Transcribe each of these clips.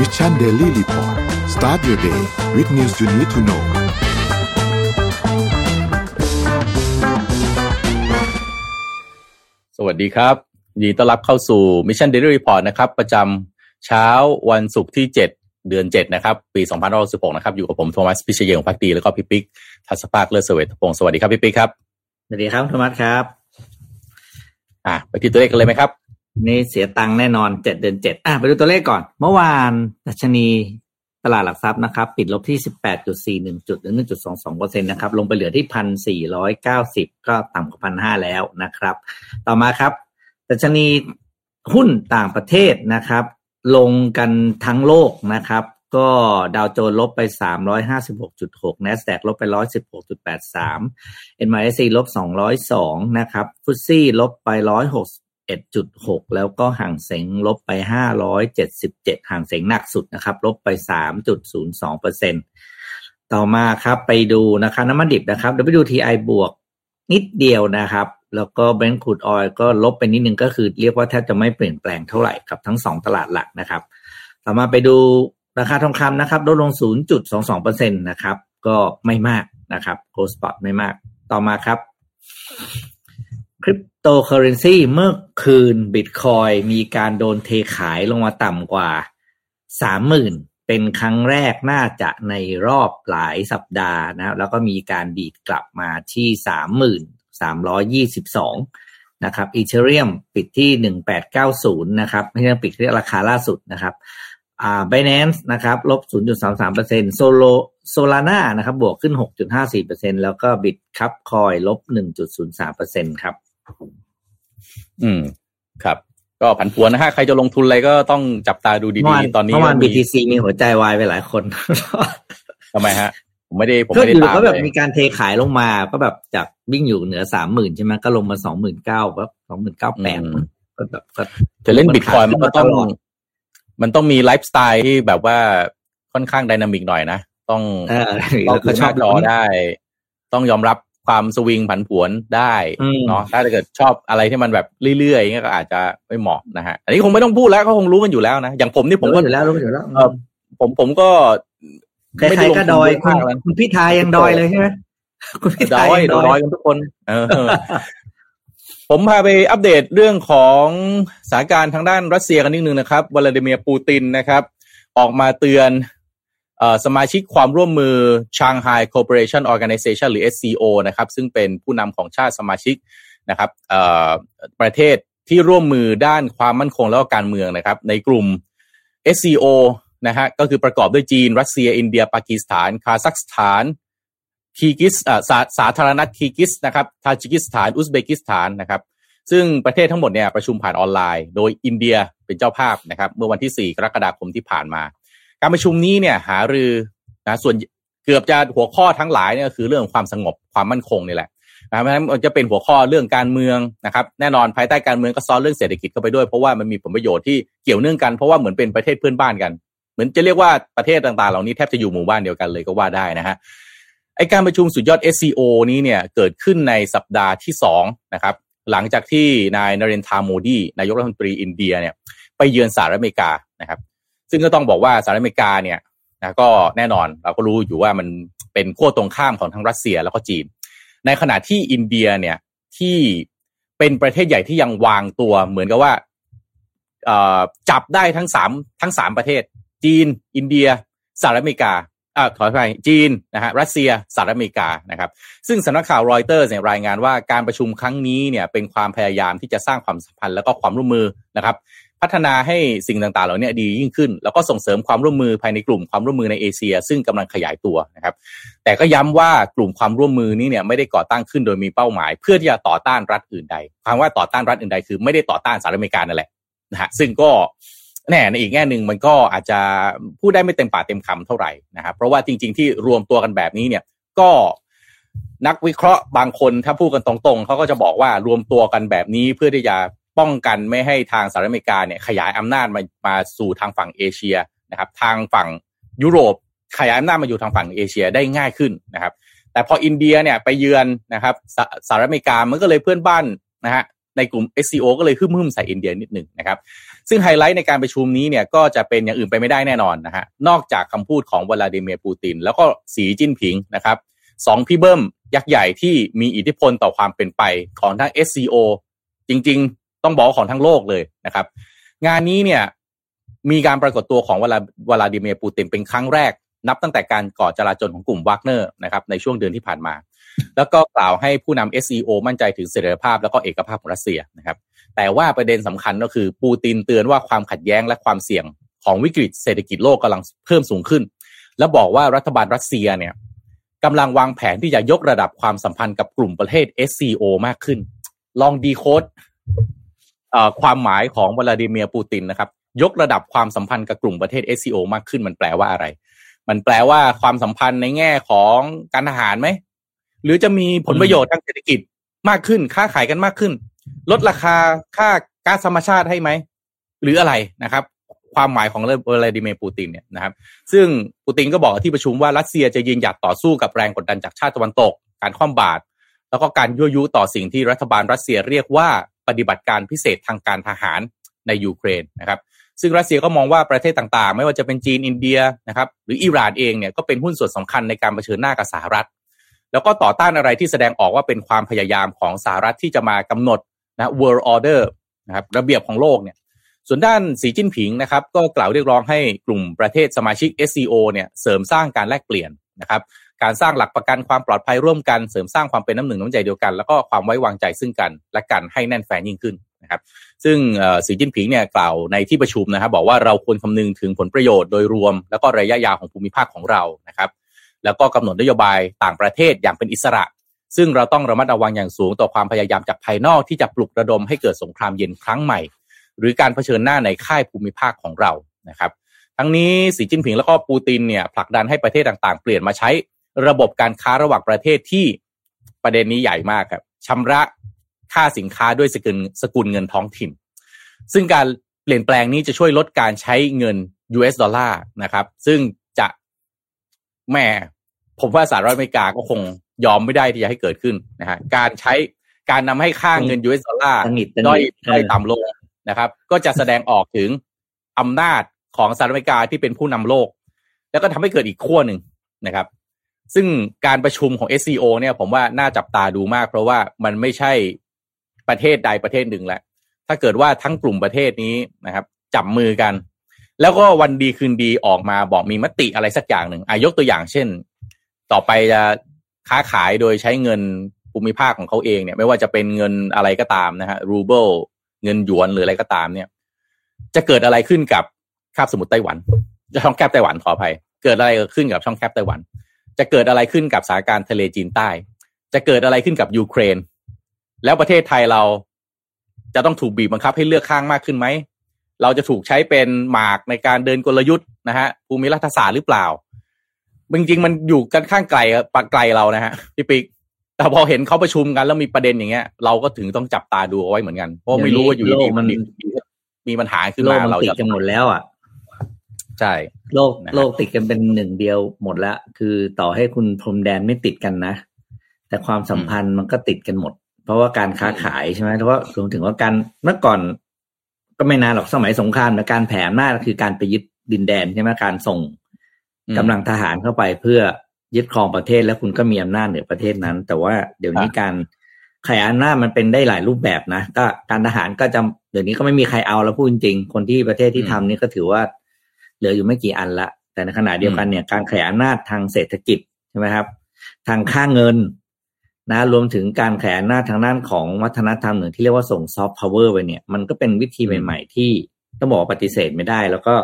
Mission Daily Report start your day with news you need to know สวัสดีครับยินดีต้อนรับเข้าสู่ Mission Daily Report นะครับ ประจำเช้าวันศุกร์ที่ 7 เดือน 7 นะครับ ปี2516นะครับ อยู่กับผมโทมัสพิเชยงพักดีแล้วก็พี่ปิ๊กทัศภาคเลิศเสวตพงศ์สวัสดีครับพี่ปิ๊กครับ สวัสดีครับโทมัสครับ อะไปที่ตัวเลขกันเลยไหมครับ นี่เสียตังค์แน่นอนเจ็ดเดือนเจ็ดอะไปดูตัวเลขก่อน เมื่อวานดัชนีตลาดหลักทรัพย์นะครับ ปิดลบที่สิบแปดจุดสี่หนึ่งจุดหรือหนึ่งจุดสองสองเปอร์เซ็นต์นะครับ ลงไปเหลือที่พันสี่ร้อยเก้าสิบก็ต่ำกว่าพันห้าแล้วนะครับ ต่อมาครับ ดัชนีหุ้นต่างประเทศนะครับ ลงกันทั้งโลกนะครับ ก็ดาวโจนส์ลบไป 356.6 NASDAQ ลบไป 116.83 NYSE ลบ 202 นะครับฟุตซี่ลบไป 161.6แล้วก็ห่างเสงลบไป577ห่างเสงหนักสุดนะครับลบไป3.02%ต่อมาครับไปดูนะครับน้ำมันดิบนะครับ WTI บวกนิดเดียวนะครับ แล้วก็เบรนท์ครูดออยก็ลบไปนิดนึงก็คือเรียกว่าแทบจะไม่เปลี่ยนแปลงเท่าไหร่ครับทั้งสองตลาดหลักนะครับ ต่อมาไปดูราคาทองคำนะครับลดลง 0.22%นะครับ ก็ไม่มากนะครับโกลสปอตไม่มาก ต่อมาครับ โตเคอเรนซีเมื่อคืนบิตคอยมีการโดนเทขายลงมาต่ำกว่า30,000เป็นครั้งแรกน่าจะในรอบหลายสัปดาห์นะแล้วก็มีการดีดกลับมาที่30,322นสามร้อยี่สิบสองนะครับอีเทเรียมปิดที่1890นะครับไม่ใช่ปิดที่ราคาล่าสุดนะครับอ่า Binance นะครับลบ 0.33%โซโลโซลาร่านะครับบวกขึ้น 6.54%แล้วก็บิตคับคอยลบ 1.03%ครับ อืม ครับ ก็ผันผวนนะฮะใครจะลงทุนอะไรก็ต้องจับตาดูเมื่อวานดีๆตอนนี้เมื่อวานก็มี BTC มีหัวใจวายไปหลายคนทำไมฮะ ผมไม่ได้ผมก็ไม่อได้ยู่ตามก็แบบเลยมีการเทขายลงมา ก็แบบจากวิ่งอยู่เหนือสามหมื่นใช่ไหมก็ลงมาสองหมื่นเก้าแบบสองหมื่นเก้าแปดก็แบบก็จะเล่นบิตคอยมันก็ต้องตลอดมันต้องมีไลฟ์สไตล์ที่แบบว่าค่อนข้างไดนามิกหน่อยนะ ต้องเออต้อแล้งวก็ชอบหน้าจอได้ ต้องยอมรับ ความสวิงผันผวนได้อืมเนาะถ้าเกิดชอบอะไรที่มันแบบเรื่อยๆอย่างเงี้ยก็อาจจะไม่เหมาะนะฮะอันนี้คงไม่ต้องพูดแล้วก็คงรู้กันอยู่แล้วนะอย่างผมนี่ผมรู้ก็อยู่แล้วรู้อยู่แล้วเออผมผมก็ใครๆก็ดอยคุณมากแล้วคุณพิธายังดอยเลยใช่ไหมคุณพิดธาอยยังดดออยยกันทุกคนเออผมพาไปอัปเดตเรื่องของสถานการณ์ทางด้านรัสเซียกันนิดนึงนะครับวลาดิเมียร์ปูตินนะครับ ออกมาเตือนเอ่อ สมาชิกความร่วมมือ Shanghai Cooperation Organization หรือ SCO นะครับซึ่งเป็นผู้นำของชาติสมาชิกนะครับประเทศที่ร่วมมือด้านความมั่นคงและก็การเมืองนะครับในกลุ่ม SCO นะฮะก็คือประกอบด้วยจีน รัสเซีย อินเดีย ปากีสถาน คาซัคสถานคีกิสอ่าสาสาธารณรัฐคีกิสนะครับทาจิกิสถาน อุซเบกิสถานนะครับ ซึ่งประเทศทั้งหมดเนี่ยประชุมผ่านออนไลน์ โดยอินเดียเป็นเจ้าภาพนะครับ เมื่อวันที่ 4 กรกฎาคมที่ผ่านมา การประชุมนี้เนี่ยหารือนะส่วนเกือบจะหัวข้อทั้งหลายเนี่ยคือเรื่องความสงบความมั่นคงนี่แหละนะเพราะฉะนั้นจะเป็นหัวข้อเรื่องการเมืองนะครับ แน่นอนภายใต้การเมืองก็ซ้อนเรื่องเศรษฐกิจเข้าไปด้วยเพราะว่ามันมีผลประโยชน์ที่เกี่ยวเนื่องกันเพราะว่าเหมือนเป็นประเทศเพื่อนบ้านกัน เหมือนจะเรียกว่าประเทศต่างๆ เหล่านี้แทบจะอยู่หมู่บ้านเดียวกันเลยก็ว่าได้นะฮะไอการประชุมสุดยอด SCO นี้เนี่ยเกิดขึ้นในสัปดาห์ที่สองนะครับหลังจากที่นายนเรนทราโมดีนายกรัฐมนตรีอินเดียเนี่ยไปเยือนสหรัฐอเมริกานะครับ ซึ่งก็ต้องบอกว่าสหรัฐอเมริกาเนี่ยนะก็แน่นอนเราก็รู้อยู่ว่ามันเป็นขั้วตรงข้ามของทั้งรัสเซียแล้วก็จีน ในขณะที่อินเดียเนี่ยที่เป็นประเทศใหญ่ที่ยังวางตัวเหมือนกับว่าจับได้ทั้งสามทั้งสามประเทศ จีน อินเดียสหรัฐอเมริกาอ่าขออภัยจีนนะฮะรัสเซียสหรัฐอเมริกานะครับ ซึ่งสำนักข่าวรอยเตอร์เนี่ยรายงานว่าการประชุมครั้งนี้เนี่ยเป็นความพยายามที่จะสร้างความสัมพันธ์แล้วก็ความร่วมมือนะครับ พัฒนาให้สิ่งต่างๆ เหล่านี้ดียิ่งขึ้น แล้วก็ส่งเสริมความร่วมมือภายในกลุ่มความร่วมมือในเอเชีย ซึ่งกำลังขยายตัวนะครับ แต่ก็ย้ำว่ากลุ่มความร่วมมือนี้เนี่ยไม่ได้ก่อตั้งขึ้นโดยมีเป้าหมาย เพื่อที่จะต่อต้านรัฐอื่นใดคำว่าต่อต้านรัฐอื่นใดคือไม่ได้ต่อต้านสหรัฐอเมริกานั่นแหละนะฮะซึ่งก็แน่ในอีกแง่หนึ่งมันก็อาจจะพูดได้ไม่เต็มปากเต็มคำเท่าไหร่นะครับเพราะว่าจริง ๆ ที่รวมตัวกันแบบนี้เนี่ยก็นักวิเคราะห์บางคนถ้าพูดกันตรงๆเขาก็จะบอกว่ารวมตัวกันแบบนี้เพื่อที่จะ ป้องกันไม่ให้ทางสหรัฐอเมริกาเนี่ยขยายอำนาจมามาสู่ทางฝั่งเอเชียนะครับ ทางฝั่งยุโรปขยายอำนาจมาอยู่ทางฝั่งเอเชียได้ง่ายขึ้นนะครับ แต่พออินเดียเนี่ยไปเยือนนะครับสหสหรัฐอเมริกามันก็เลยเพื่อนบ้านนะฮะในกลุ่ม SCO ก็เลยหึ่มๆใส่อินเดียนิดหนึ่งนะครับ ซึ่งไฮไลท์ในการประชุมนี้เนี่ยก็จะเป็นอย่างอื่นไปไม่ได้แน่นอนนะฮะนอกจากคำพูดของวลาดิเมียร์ปูติน แล้วก็สีจิ้นผิงนะครับสองพี่เบิ้มยักษ์ใหญ่ที่มีอิทธิพลต่อความเป็นไปของทั้ง SCO จริง ต้องบอกของทั้งโลกเลยนะครับ งานนี้เนี่ยมีการปรากฏตัวของวลาวลาดิเมียร์ปูตินเป็นครั้งแรก นับตั้งแต่การก่อจราจนของกลุ่มวากเนอร์นะครับในช่วงเดือนที่ผ่านมา แล้วก็กล่าวให้ผู้นำ SEO มั่นใจถึงเสถียรภาพ แล้วก็เอกภาพของรัสเซียนะครับ แต่ว่าประเด็นสำคัญก็คือปูตินเตือนว่าความขัดแย้งและความเสี่ยงของวิกฤตเศรษฐกิจโลกกำลังเพิ่มสูงขึ้น และบอกว่ารัฐบาลรัสเซียเนี่ยกำลังวางแผนที่จะยกระดับความสัมพันธ์กับกลุ่มประเทศ SCO มากขึ้น ลองดีโคด ความหมายของวลาดิเมียร์ปูตินนะครับ ยกระดับความสัมพันธ์กับกลุ่มประเทศ SCO มากขึ้นมันแปลว่าอะไร มันแปลว่าความสัมพันธ์ในแง่ของการทหารไหมหรือจะมีผลประโยชน์ทางเศรษฐกิจมากขึ้น ค้าขายกันมากขึ้น ลดราคาค่าก๊าซธรรมชาติให้ไหม หรืออะไรนะครับ ความหมายของวลาดิเมียร์ปูตินเนี่ยนะครับ ซึ่งปูตินก็บอกที่ประชุมว่ารัสเซียจะยืนหยัดต่อสู้กับแรงกดดันจากชาติตะวันตก การคว่ำบาตรแล้วก็การยั่วยุต่อสิ่งที่รัฐบาลรัสเซียเรียกว่า ปฏิบัติการพิเศษทางการทหารในยูเครนนะครับ ซึ่งรัสเซียก็มองว่าประเทศต่างๆ ไม่ว่าจะเป็นจีนอินเดียนะครับหรืออิหร่านเองเนี่ยก็เป็นหุ้นส่วนสำคัญในการเผชิญหน้ากับสหรัฐ แล้วก็ต่อต้านอะไรที่แสดงออกว่าเป็นความพยายามของสหรัฐที่จะมากำหนดนะ world order นะครับระเบียบของโลกเนี่ยส่วนด้านสีจิ้นผิงนะครับ ก็กล่าวเรียกร้องให้กลุ่มประเทศสมาชิก SCO เนี่ยเสริมสร้างการแลกเปลี่ยนนะครับ การสร้างหลักประกันความปลอดภัยร่วมกันเสริมสร้างความเป็นน้ำหนึ่งน้ำใจเดียวกัน แล้วก็ความไว้วางใจซึ่งกันและกันให้แน่นแฟนยิ่งขึ้นนะครับซึ่งสีจิ้นผิงเนี่ยกล่าวในที่ประชุมนะครับบอกว่าเราควรคำนึงถึงผลประโยชน์โดยรวม แล้วก็ระยะยาวของภูมิภาคของเรานะครับแล้วก็กำหนดนโยบายต่างประเทศอย่างเป็นอิสระ ซึ่งเราต้องระมัดระวังอย่างสูงต่อความพยายามจากภายนอกที่จะปลุกระดมให้เกิดสงครามเย็นครั้งใหม่ หรือการเผชิญหน้าในค่ายภูมิภาคของเรานะครับทั้งนี้สีจิ้นผิงแล้วก็ปูตินเนี่ยผลักดันให้ประเทศต่างๆ เปลี่ยนมาใช้ ระบบการค้าระหว่างประเทศที่ประเด็นนี้ใหญ่มากครับชำระค่าสินค้าด้วยสกุลสกุลเงินท้องถิ่น ซึ่งการเปลี่ยนแปลงนี้จะช่วยลดการใช้เงิน US ดอลลาร์นะครับ ซึ่งจะแม่ผมว่าสหรัฐอเมริกาก็คงยอมไม่ได้ที่จะให้เกิดขึ้นนะฮะการใช้การนำให้ค่าเงิน US ดอลลาร์ด้อยด้อยต่ำลงนะครับ ก็จะแสดงออกถึงอำนาจของสหรัฐอเมริกาที่เป็นผู้นำโลก แล้วก็ทำให้เกิดอีกขั้วหนึ่งนะครับ ซึ่งการประชุมของ SCO เนี่ยผมว่าน่าจับตาดูมาก เพราะว่ามันไม่ใช่ประเทศใดประเทศหนึ่งแหละ ถ้าเกิดว่าทั้งกลุ่มประเทศนี้นะครับจับมือกัน แล้วก็วันดีคืนดีออกมาบอกมีมติอะไรสักอย่างหนึ่งอายกตัวอย่างเช่น ต่อไปจะค้าขายโดยใช้เงินภูมิภาคของเขาเองเนี่ย ไม่ว่าจะเป็นเงินอะไรก็ตามนะฮะรูเบิลเงินหยวนหรืออะไรก็ตามเนี่ย จะเกิดอะไรขึ้นกับคาบสมุทรไต้หวัน จะช่องแคบไต้หวันขออภัย เกิดอะไรขึ้นกับช่องแคบไต้หวัน จะเกิดอะไรขึ้นกับสถานการณ์ทะเลจีนใต้ จะเกิดอะไรขึ้นกับยูเครน แล้วประเทศไทยเราจะต้องถูกบีบบังคับให้เลือกข้างมากขึ้นไหม เราจะถูกใช้เป็นหมากในการเดินกลยุทธ์นะฮะภูมิรัฐศาสตร์หรือเปล่าจริงๆมันอยู่กันข้างไกลปไกลเรานะฮะพี่ปิ๊กแต่พอเห็นเขาประชุมกันแล้วมีประเด็นอย่างเงี้ย เราก็ถึงต้องจับตาดูเอาไว้เหมือนกันเพราะไม่รู้ว่าอยู่ดีมันมีปัญหาขึ้นมาเราจะหมดแล้วอะ ใช่โลกโลกติดกันเป็นหนึ่งเดียวหมดละคือต่อให้คุณพรมแดนไม่ติดกันนะ แต่ความสัมพันธ์มันก็ติดกันหมด เพราะว่าการค้าขายใช่ไหมเพราะว่ารวมถึงว่าการเมื่อก่อนก็ไม่นานหรอกสมัยสงครามนะการแผ่อำนาจคือการไปยึดดินแดนใช่ไหมการส่งกำลังทหารเข้าไปเพื่อยึดครองประเทศแล้วคุณก็มีอำนาจเหนือประเทศนั้น แต่ว่าเดี๋ยวนี้การขยายอำนาจมันเป็นได้หลายรูปแบบนะก็การทหารก็จะเดี๋ยวนี้ก็ไม่มีใครเอาแล้วพูดจริงคนที่ประเทศที่ทำนี่ก็ถือว่า เหลืออยู่ไม่กี่อันละ แต่ในขณะเดียวกันเนี่ยการขยายอำนาจทางเศรษฐกิจใช่ไหมครับ ทางค่าเงินนะรวมถึงการขยายอำนาจทางด้านของวัฒนธรรมหนึ่งที่เรียกว่าส่งซอฟต์พาวเวอร์ไปเนี่ยมันก็เป็นวิธีใหม่ ๆ ที่ต้องบอกปฏิเสธไม่ได้ แล้วก็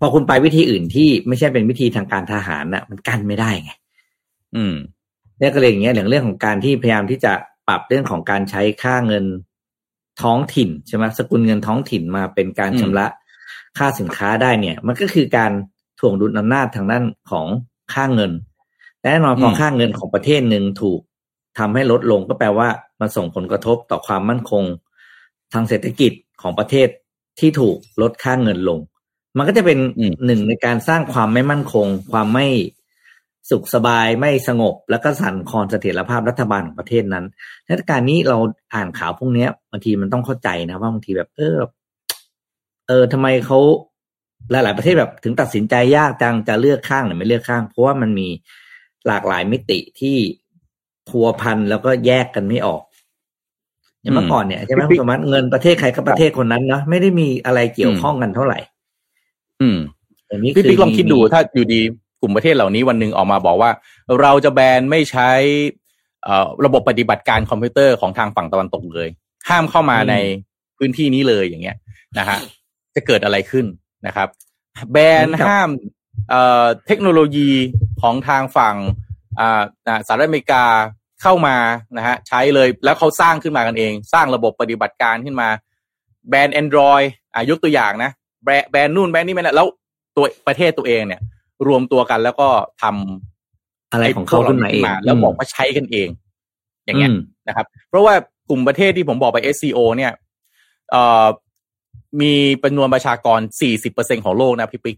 พอคุณไปวิธีอื่นที่ไม่ใช่เป็นวิธีทางการทหารน่ะ มันกั้นไม่ได้ไง อืมเนี่ยก็เลยอย่างเงี้ยเรื่องเรื่องของการที่พยายามที่จะปรับเรื่องของการใช้ค่าเงินท้องถิ่นใช่ไหมสกุลเงินท้องถิ่นมาเป็นการชำระ ค่าสินค้าได้เนี่ย มันก็คือการถ่วงดุลอำนาจทางด้านของค่าเงินแน่นอนพอค่าเงินของประเทศหนึ่งถูกทำให้ลดลงก็แปลว่ามันส่งผลกระทบต่อความมั่นคง ทางเศรษฐกิจของประเทศที่ถูกลดค่าเงินลง มันก็จะเป็นหนึ่งในการสร้างความไม่มั่นคง ความไม่สุขสบายไม่สงบ แล้วก็สั่นคลอนเสถียรภาพรัฐบาลของประเทศนั้นในการนี้เราอ่านข่าวพวกเนี้ยบางทีมันต้องเข้าใจนะว่าบางทีแบบเออ เออทำไมเขาหลาย ๆ ประเทศแบบถึงตัดสินใจยากจังจะเลือกข้างหรือไม่เลือกข้าง เพราะว่ามันมีหลากหลายมิติที่พัวพันแล้วก็แยกกันไม่ออกอย่างเมื่อก่อนเนี่ยใช่ไหมคุณสมบัติเงินประเทศใครก็ประเทศคนนั้นเนาะไม่ได้มีอะไรเกี่ยวข้องกันเท่าไหร่ อืมอันนี้พี่คือปิ๊กลองคิดดูถ้าอยู่ดีกลุ่มประเทศเหล่านี้วันหนึ่งออกมาบอกว่า เราจะแบนไม่ใช้เอ่อระบบปฏิบัติการคอมพิวเตอร์ของทางฝั่งตะวันตกเลย ห้ามเข้ามาในพื้นที่นี้เลยอย่างเงี้ยนะฮะ จะเกิดอะไรขึ้นนะครับ แบนห้ามเอ่อเทคโนโลยีของทางฝั่งอ่าอ่าสหรัฐอเมริกาเข้ามานะฮะใช้เลยแล้วเขาสร้างขึ้นมากันเอง สร้างระบบปฏิบัติการขึ้นมา แบน Android อ่ายกตัวอย่างนะ แบนแบนนู่นแบนนี่แบนนั่นแล้วตัวประเทศตัวเองเนี่ย รวมตัวกันแล้วก็ทำอะไรของเขาขึ้นมาเองแล้วบอกว่าใช้กันเอง อย่างเงี้ยมนะครับ เพราะว่ากลุ่มประเทศที่ผมบอกไป SCO เนี่ยเอ่อ มีจำนวนประชากร 40%ของโลกนะพี่ปิ๊ก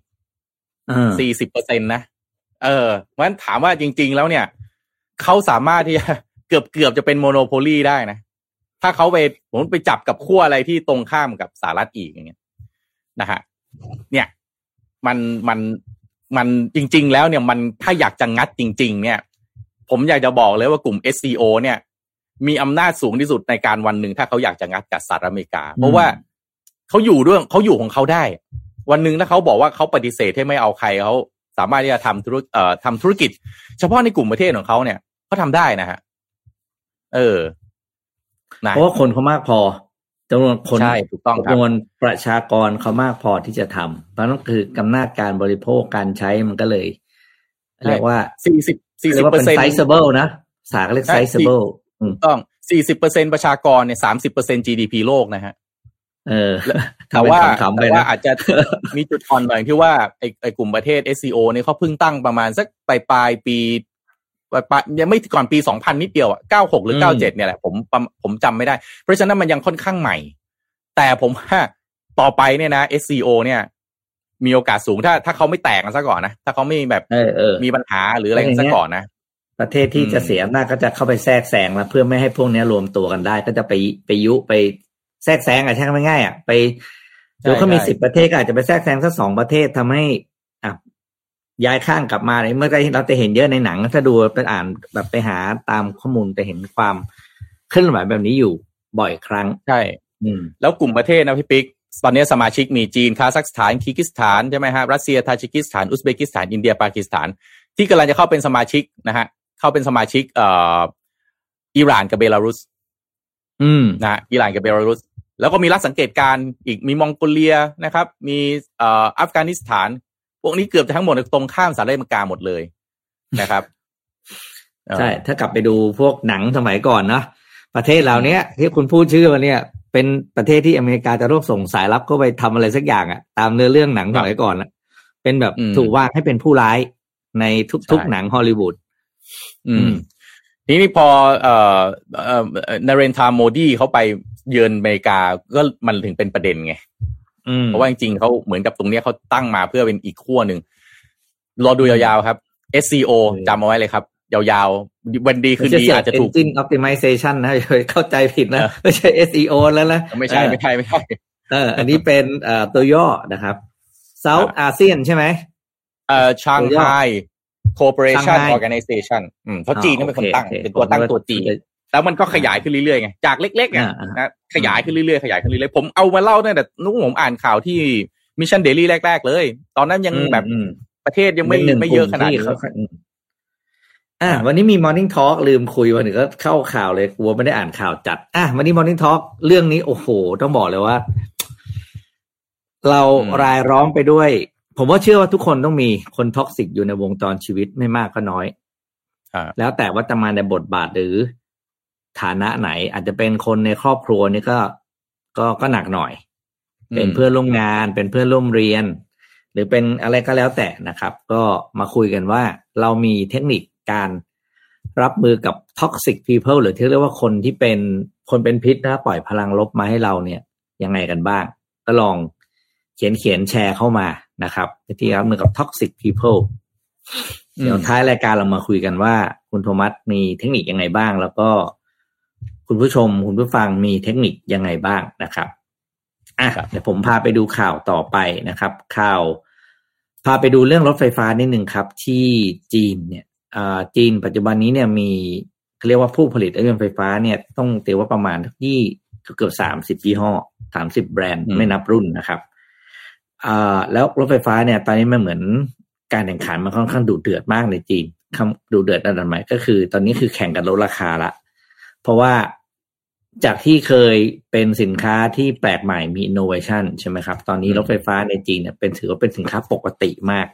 อ่าสี่สิบเปอร์เซ็นต์นะ เออเพราะฉะนั้นถามว่าจริง ๆ แล้วเนี่ย เขาสามารถที่จะเกือบเกือบจะเป็นโมโนโพลีได้นะ ถ้าเขาไปผมไปจับกับขั้วอะไรที่ตรงข้ามกับสหรัฐอีกอย่างเงี้ยนะฮะ เนี่ย มันมันมันจริง ๆ แล้วเนี่ยมันถ้าอยากจะงัดจริง ๆ เนี่ย ผมอยากจะบอกเลยว่ากลุ่ม SCO เนี่ย มีอำนาจสูงที่สุดในการวันหนึ่งถ้าเขาอยากจะงัดกับสหรัฐอเมริกา เพราะว่า เขาอยู่ด้วยเขาอยู่ของเขาได้ วันหนึ่งถ้าเขาบอกว่าเขาปฏิเสธให้ไม่เอาใครเขาสามารถที่จะทำธุรเอ่อทำธุรกิจ เฉพาะในกลุ่มประเทศของเขาเนี่ยเขาทำได้นะฮะเออนะเพราะว่าคนเขามากพอจำนวนคนใช่ถูกต้องครับจำนวนประชากรเขามากพอที่จะทำเพราะนั่นคือกำนาจการบริโภคการใช้มันก็เลยเรียกว่าสี่สิบสี่เรีสิยบกว่าเปอเป็นร์เซ็นต์ sizable นะสากเรียกใช่ sizable อืมต้องสี่สิบเปอร์เซ็นประชากรเนี่ยสามสิบเปอร์เซ็น GDP โลกนะฮะ เออแต่ว่าทำเป็นขำๆไปแต่ว่านะอาจจะมีจุดอ่อนหน่อยที่ว่าไอ้ไอ้กลุ่มประเทศ SCO เนี่ยเขาเพิ่งตั้งประมาณสักปลายปลายปีปลายปลายยังไม่ก่อนปีสองพันนิดเดียวอะเก้าหกหรือเก้าเจ็ดเนี่ยแหละผมประผมจำไม่ได้ เพราะฉะนั้นมันยังค่อนข้างใหม่ แต่ผมว่าต่อไปเนี่ยนะ SCO เนี่ย มีโอกาสสูงถ้าถ้าเขาไม่แตกกันซะก่อนนะ ถ้าเขาไม่แบบเออเออมีปัญหาหรืออะไรกันซะก่อนนะประเทศที่อืมจะเสียอำนาจก็จะเข้าไปแทรกแซงแล้วเพื่อไม่ให้พวกเนี้ยรวมตัวกันได้ ก็จะไปไปยุไป แทรกแซงอะใช่ไหมง่ายๆอะไปหรือเขามีสิบประเทศก็อาจจะไปแทรกแซงสักสองประเทศทำให้อะย้ายข้างกลับมาเมื่อกี้เราจะเห็นเยอะในหนัง ถ้าดูไปอ่านแบบไปหาตามข้อมูลจะเห็นความเคลื่อนไหวแบบนี้อยู่บ่อยครั้งใช่อืมแล้วกลุ่มประเทศนะพี่ปิ๊กตอนนี้สมาชิกมีจีนคาซัคสถานคีร์กีซสถานใช่ไหมฮะรัสเซียทาจิกิสถานอุซเบกิสถานอินเดียปากีสถาน ที่กำลังจะเข้าเป็นสมาชิกนะฮะเข้าเป็นสมาชิกเอ่ออิหร่านกับเบลารุส อืมนะฮะอิหร่านกับเบลารุส แล้วก็มีรัฐสังเกตการณ์อีกมีมองโกเลียนะครับ มีเอ่ออัฟกานิสถาน พวกนี้เกือบจะทั้งหมดตรงข้ามสหรัฐอเมริกาหมดเลยนะครับใช่ถ้ากลับไปดูพวกหนังสมัยก่อนเนาะประเทศเหล่าเนี้ยที่คุณพูดชื่อมาเนี่ยเป็นประเทศที่อเมริกาจะรวบส่งสายลับเข้าไปทำอะไรสักอย่างอะตามเนื้อเรื่องหนังสมัยก่อนอะเป็นแบบอืมถูกวางให้เป็นผู้ร้ายในทุกใช่ๆหนังฮอลลีวูดอือืม มทีนี้พอเอ่อเอ่อนาเรนทาโมดีเขาไปเยือนอเมริกาก็มันถึงเป็นประเด็นไงอืมเพราะว่าจริงๆเขาเหมือนกับตรงเนี้ยเขาตั้งมาเพื่อเป็นอีกขั้วหนึ่งรอดูยาวๆครับ SCO จำเอาไว้เลยครับ ยาวๆวันดีคืไม่นใช่ดีเสียอาจจะถูก engine optimization นะอย่าไปเข้าใจผิดนะเออไม่ใช่ SEO แล้วนะไม่ใช่ไม่ใช่ไม่ใช่เออ อันนี้เป็นเอ่อตัวย่อนะครับ South ASEAN ใช่ไหมเอ่อ Shanghai Cooperation Shanghai Organization อืมเพราะจีนนั่นเป็นคนตั้งโอเคเป็นตัวตั้งโอเคตัวจีแล้วมันก็ขยายขึ้นเรื่อยๆไงจากเล็กๆอะอ่านะขยายขึ้นเรื่อยๆขยายขึ้นเรื่อยๆผมเอามาเล่าตั้งแต่นุ้งผมอ่านข่าวที่Mission Daily แรก ๆ เลย ตอนนั้นยังแบบอืมประเทศยังไม่เป็นหนึ่งไม่เยอะขนาดกลุ่นี้ที่เขาอืมอะวันนี้มี Morning Talk ลืมคุยวันหนึ่งก็เข้าข่าวเลยกลัวไม่ได้อ่านข่าวจัด อะวันนี้ Morning Talk เรื่องนี้โอ้โห ต้องบอกเลยว่า เรารายล้อมไปด้วย ผมว่าเชื่อว่าทุกคนต้องมีคน toxic อยู่ในวงจรชีวิตไม่มากก็น้อยอ่าแล้วแต่ว่าจะมาในบทบาทหรือฐานะไหน อาจจะเป็นคนในครอบครัวนี่ก็ก็ก็หนักหน่อย เป็นเพื่อนร่วมงานเป็นเพื่อนร่วมเรียน หรือเป็นอะไรก็แล้วแต่นะครับ ก็มาคุยกันว่าเรามีเทคนิคการรับมือกับ toxic people หรือที่เรียกว่าคนที่เป็นคนเป็นพิษนะปล่อยพลังลบมาให้เราเนี่ย ยังไงกันบ้าง ก็ลองเขียนเขียนแชร์เข้ามา นะครับวิธีรับมือกับ toxic people เดี๋ยวท้ายรายการเรามาคุยกันว่า คุณโทมัสมีเทคนิคยังไงบ้าง แล้วก็คุณผู้ชมคุณผู้ฟังมีเทคนิคยังไงบ้างนะครับอะเดี๋ยวผมพาไปดูข่าวต่อไปนะครับ ข่าว พาไปดูเรื่องรถไฟฟ้านิดหนึ่งครับ ที่จีนเนี่ยจีนปัจจุบันนี้เนี่ยมีเรียกว่าผู้ผลิตรถยนต์ไฟฟ้าเนี่ยต้องเตียว่าประมาณที่เกือบสามสิบยี่ห้อสามสิบแบรนด์ไม่นับรุ่นนะครับ อ่าแล้วรถไฟฟ้าเนี่ยตอนนี้มันเหมือนการแข่งขันมันค่อนข้างดุเดือดมากในจีนคำดุเดือดระดับไหนก็คือ ตอนนี้คือแข่งกันลดราคาละ เพราะว่าจากที่เคยเป็นสินค้าที่แปลกใหม่มีอินโนเวชันใช่ไหมครับ ตอนนี้รถไฟฟ้าในจีนเนี่ยเป็นถือว่าเป็นสินค้าปกติมาก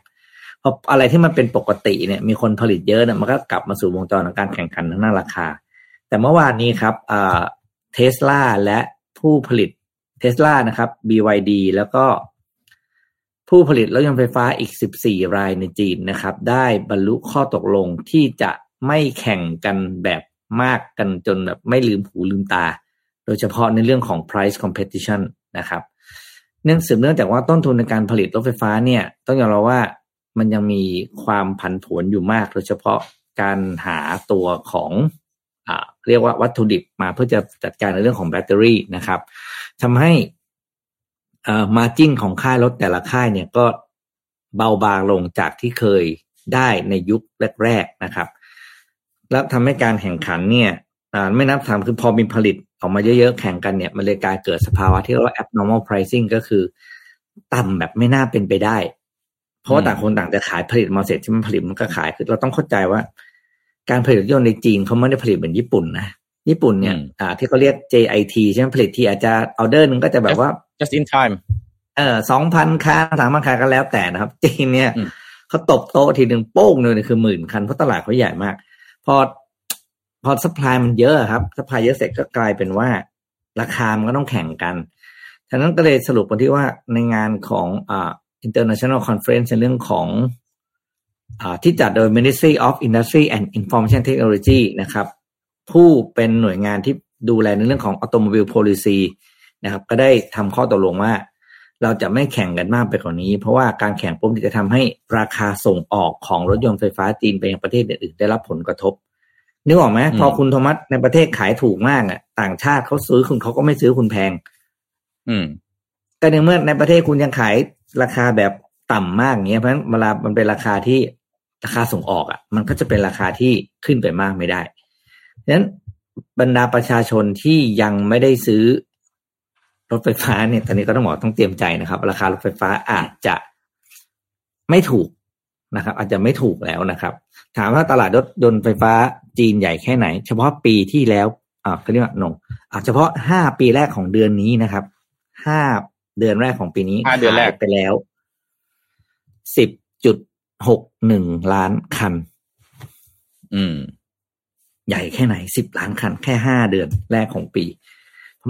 พราะอะไรที่มันเป็นปกติเนี่ยมีคนผลิตเยอะเนี่ยมันก็กลับมาสู่วงจรของการแข่งขันทางด้านราคา แต่เมื่อวานนี้ครับเทสลาและผู้ผลิตเทสลานะครับ BYD แล้วก็ ผู้ผลิตรถยนต์ไฟฟ้าอีก 14 รายในจีนนะครับ ได้บรรลุข้อตกลงที่จะไม่แข่งกันแบบมากกันจนแบบไม่ลืมหูลืมตา โดยเฉพาะในเรื่องของ price competition นะครับเนื่องสืบเนื่องจากว่าต้นทุนในการผลิตรถไฟฟ้าเนี่ย ต้องยอมรับว่ามันยังมีความผันผวนอยู่มาก โดยเฉพาะการหาตัวของอเรียกว่าวัตถุดิบมาเพื่อจะจัดการในเรื่องของแบตเตอรี่นะครับทำให้ มาจิ้นของค่ายรถแต่ละค่ายเนี่ยก็เบาบางลงจากที่เคยได้ในยุคแรกๆนะครับ แล้วทำให้การแข่งขันเนี่ยไม่นับถามคือพอมีผลิตออกมาเยอะๆแข่งกันเนี่ย มันเลยกลายเกิดสภาวะที่เรียกว่า abnormal pricing ก็คือ ต่ำแบบไม่น่าเป็นไปได้ เพราะว่าต่างคนต่างจะขายผลิตมาเสร็จที่มันผลิตมันก็ขายคือเราต้องเข้าใจว่า การผลิตรถยนต์ในจีนเขาไม่ได้ผลิตเหมือนญี่ปุ่นนะ ญี่ปุ่นเนี่ย อ่า ที่เขาเรียก JIT ใช่ไหมผลิตที่อาจจะออเดอร์หนึ่งก็จะแบบว่า just in time เออสองพันคันสามพันคันก็แล้วแต่นะครับ จีนเนี่ยเขาตบโต๊ะทีหนึ่งโป้งเลยคือหมื่นคันเพราะตลาดเขาใหญ่มาก พอพอสป라이มันเยอะครับสป라이เยอะเสร็จก็กลายเป็นว่า ราคามันก็ต้องแข่งกันฉะนั้นก็เลยสรุปกันที่ว่าในงานของอ่า International Conference ในเรื่องของอที่จัดโดย Ministry of Industry and Information Technology นะครับ ผู้เป็นหน่วยงานที่ดูแลในเรื่องของ Automobile Policy นะครับ ก็ได้ทำข้อตกลงว่า เราจะไม่แข่งกันมากไปกว่านี้ เพราะว่าการแข่งปุ๊บจะทำให้ราคาส่งออกของรถยนต์ไฟฟ้าจีนไปยังประเทศอื่นๆได้รับผลกระทบนึกออกไหมพอคุณโทมัสในประเทศขายถูกมากอะ ต่างชาติเขาซื้อคุณเขาก็ไม่ซื้อคุณแพง อืมแต่ในเมื่อในประเทศคุณยังขายราคาแบบต่ำมากเงี้ยเพราะฉะนั้นเวลามันเป็นราคาที่ราคาส่งออกอะ่ะ มันก็จะเป็นราคาที่ขึ้นไปมากไม่ได้ ดังนั้นบรรดาประชาชนที่ยังไม่ได้ซื้อรถไฟฟ้าเนี่ยตอนนี้ก็ต้องบอกต้องเตรียมใจนะครับ ราคารถไฟฟ้าอาจจะไม่ถูกนะครับ อาจจะไม่ถูกแล้วนะครับ ถามว่าตลาดรถยนต์ไฟฟ้าจีนใหญ่แค่ไหน เฉพาะปีที่แล้วอ่าเขาเรียกว่าหนงอ่าเฉพาะห้าปีแรกของเดือนนี้นะครับห้าเดือนแรกของปีนี้ห้าเดือนแรกไปแล้วสิบจุดหกหนึ่งล้านคัน อืม ใหญ่แค่ไหนสิบล้านคันแค่ห้าเดือนแรกของปี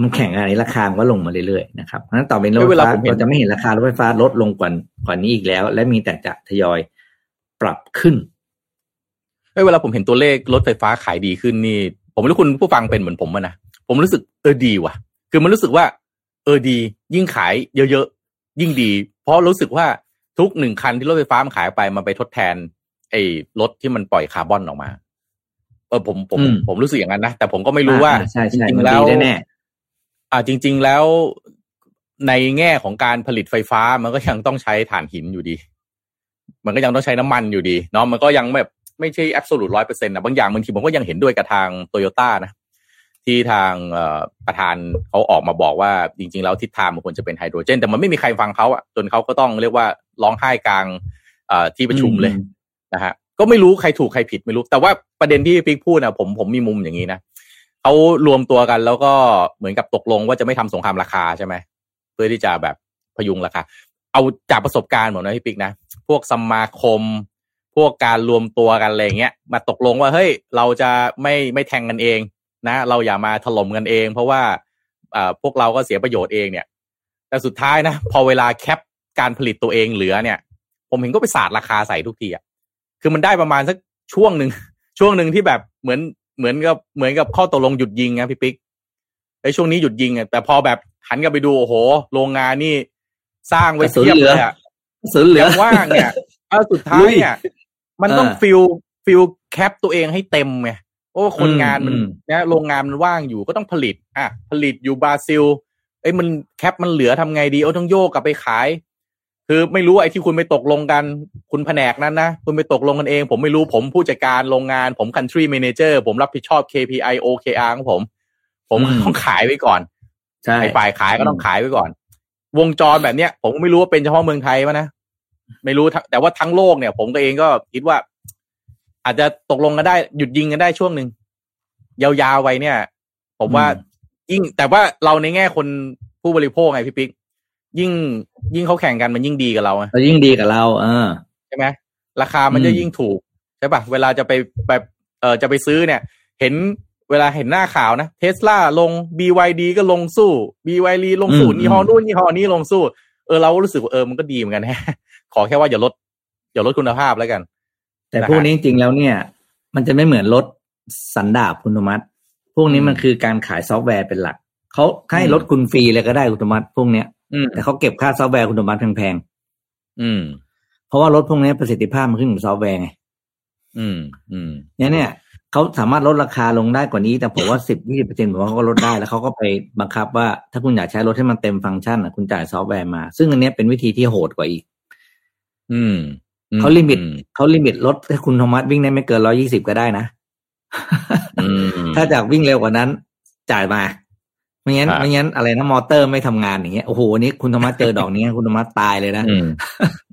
มันแข่งอะไรราคาก็ลงมาเรื่อยๆนะครับเพราะฉะนั้นต่อไปรถไฟฟ้าเราจะไม่เห็นราคารถไฟฟ้าลดลงกว่ากว่านี้อีกแล้ว และมีแต่จะทยอยปรับขึ้นเวลาผมเห็นตัวเลขรถไฟฟ้าขายดีขึ้นนี่ ผมไม่รู้คุณผู้ฟังเป็นเหมือนผมนะผมรู้สึกเออดีว่ะ คือมันรู้สึกว่า เออดี ยิ่งขายเยอะๆยิ่งดี เพราะรู้สึกว่าทุกหนึ่งคันที่รถไฟฟ้ามันขายไปมาไปทดแทนไอ้รถที่มันปล่อยคาร์บอนออกมาเออผมผมผมรู้สึกอย่างนั้นนะ แต่ผมก็ไม่รู้ว่าจริงๆแล้วอ่าจริง ๆแล้วในแง่ของการผลิตไฟฟ้ามันก็ยังต้องใช้ถ่านหินอยู่ดี มันก็ยังต้องใช้น้ำมันอยู่ดีเนาะมันก็ยังแบบไม่ใช่แอบสูตรร้อยเปอร์เซ็นต์นะบางอย่างบางทีผมก็ยังเห็นด้วยกับทางโตโยต้านะ ที่ทางประธานเขาออกมาบอกว่า จริง ๆ แล้วทิศทางมันควรจะเป็นไฮโดรเจน แต่มันไม่มีใครฟังเขาอะจนเขาก็ต้องเรียกว่าร้องไห้กลางที่ประชุมเลยนะฮะ ก็ไม่รู้ใครถูกใครผิดไม่รู้ แต่ว่าประเด็นที่ปิ๊กพูดนะผมผมมีมุมอย่างนี้นะเขารวมตัวกันแล้วก็เหมือนกับตกลงว่าจะไม่ทำสงครามราคาใช่ไหมเพื่อที่จะแบบพยุงราคาเอาจากประสบการณ์หมดนะพี่ปิ๊กนะพวกสมาคม พวกการรวมตัวกันอะไรเงี้ยมาตกลงว่าเฮ้ยเราจะไม่ไม่แทงกันเองนะ เราอย่ามาถล่มกันเอง เพราะว่าอพวกเราก็เสียประโยชน์เองเนี่ย แต่สุดท้ายนะ พอเวลาแคปการผลิตตัวเองเหลือเนี่ย ผมเห็นก็ไปศาสตร์ราคาใส่ทุกทีอะ คือมันได้ประมาณสักช่วงหนึ่งช่วงหนึ่งที่แบบเหมือนเหมือนกับเหมือนกับข้อตกลงหยุดยิงนะพี่ปิ๊กไอ้ช่วงนี้หยุดยิงอะแต่พอแบบหันกลับไปดูโอ้โห โรงงานนี่สร้างไว้เทียบเลยอะสือเหลือว่างเนี่ยเอาสุดท้ายเนี่ยมันต้องเออ fill fill cap ตัวเองให้เต็มไงโอ้คนอืมงานมันอืมนะโรงงานมันว่างอยู่ก็ต้องผลิต อะ ผลิตอยู่บราซิล เอ้ยมัน cap มันเหลือทำไงดี เอาต้องโยกกลับไปขาย คือไม่รู้ไอ้ที่คุณไปตกลงกันคุณแผนกนั้นนะ คุณไปตกลงกันเอง ผมไม่รู้ผมผู้จัดการโรงงาน ผม country manager ผมรับผิดชอบ KPI OKR ของผม ผมอืมต้องขายไว้ก่อนใช่ไอ้ฝ่ายขายก็ต้องขายไว้ก่อน วงจรแบบเนี้ย ผมไม่รู้ว่าเป็นเฉพาะเมืองไทยปะนะไม่รู้ทั้งแต่ว่าทั้งโลกเนี่ย ผมก็เองก็คิดว่า อาจจะตกลงกันได้หยุดยิงกันได้ช่วงหนึ่งยาวๆไว้เนี่ย ผมว่ายิ่งแต่ว่าเราในแง่คนผู้บริโภคไงพี่ปิ๊ก ยิ่งยิ่งเขาแข่งกันมันยิ่งดีกับเราไงเรายิ่งดีกับเรา เออใช่ไหมราคามันจะอืมยิ่งถูกใช่ปะเวลาจะไปแบบเออจะไปซื้อเนี่ย เห็นเวลาเห็นหน้าข่าวนะเทสลาลง BYD ก็ลงสู้ BYD ลงสู้ยี่ห้อนู่นยี่ห้อนี้ลงสู้ เออเราก็รู้สึกว่าเออมันก็ดีเหมือนกันแฮะขอแค่ว่าอย่าลด อย่าลดคุณภาพแล้วกัน แต่นะฮะพวกนี้จริงๆแล้วเนี่ย มันจะไม่เหมือนรถสันดาปคุณโทมัสพวกนี้มันคือการขายซอฟต์แวร์เป็นหลัก เขาให้อืมรถคุณฟรีเลยก็ได้คุณโทมัสพวกเนี้ยอืมแต่เขาเก็บค่าซอฟต์แวร์คุณโทมัสแพงอืมๆเพราะว่ารถพวกนี้ประสิทธิภาพมันขึ้นอยู่กับซอฟต์แวร์ไงอืม อืมเนี่ยเนี่ยเขาสามารถลดราคาลงได้กว่านี้ แต่ผมว่าสิบยี่สิบเปอร์เซ็นต์ผมว่าเขาก็ลดได้แล้วเขาก็ไปบังคับว่าถ้าคุณอยากใช้รถให้มันเต็มฟังก์ชันอะคุณจ่ายซอฟต์แวร์มา ซึ่งอันเนี้ยเป็นวิธีที่โหดกว่าอีก อืมอืเขา limit อืเขา limit รถให้คุณโทมัสวิ่งได้ไม่เกินร้อยยี่สิบก็ได้นะอืมถ้าอยากวิ่งเร็วกว่านั้น จ่ายมา ไม่งั้นครับไม่งั้นอะไรนะมอเตอร์ไม่ทำงานอย่างเงี้ยโอ้โหวันนี้คุณโทมัสเจอดอกนี้คุณโทมัสตายเลยนะอืม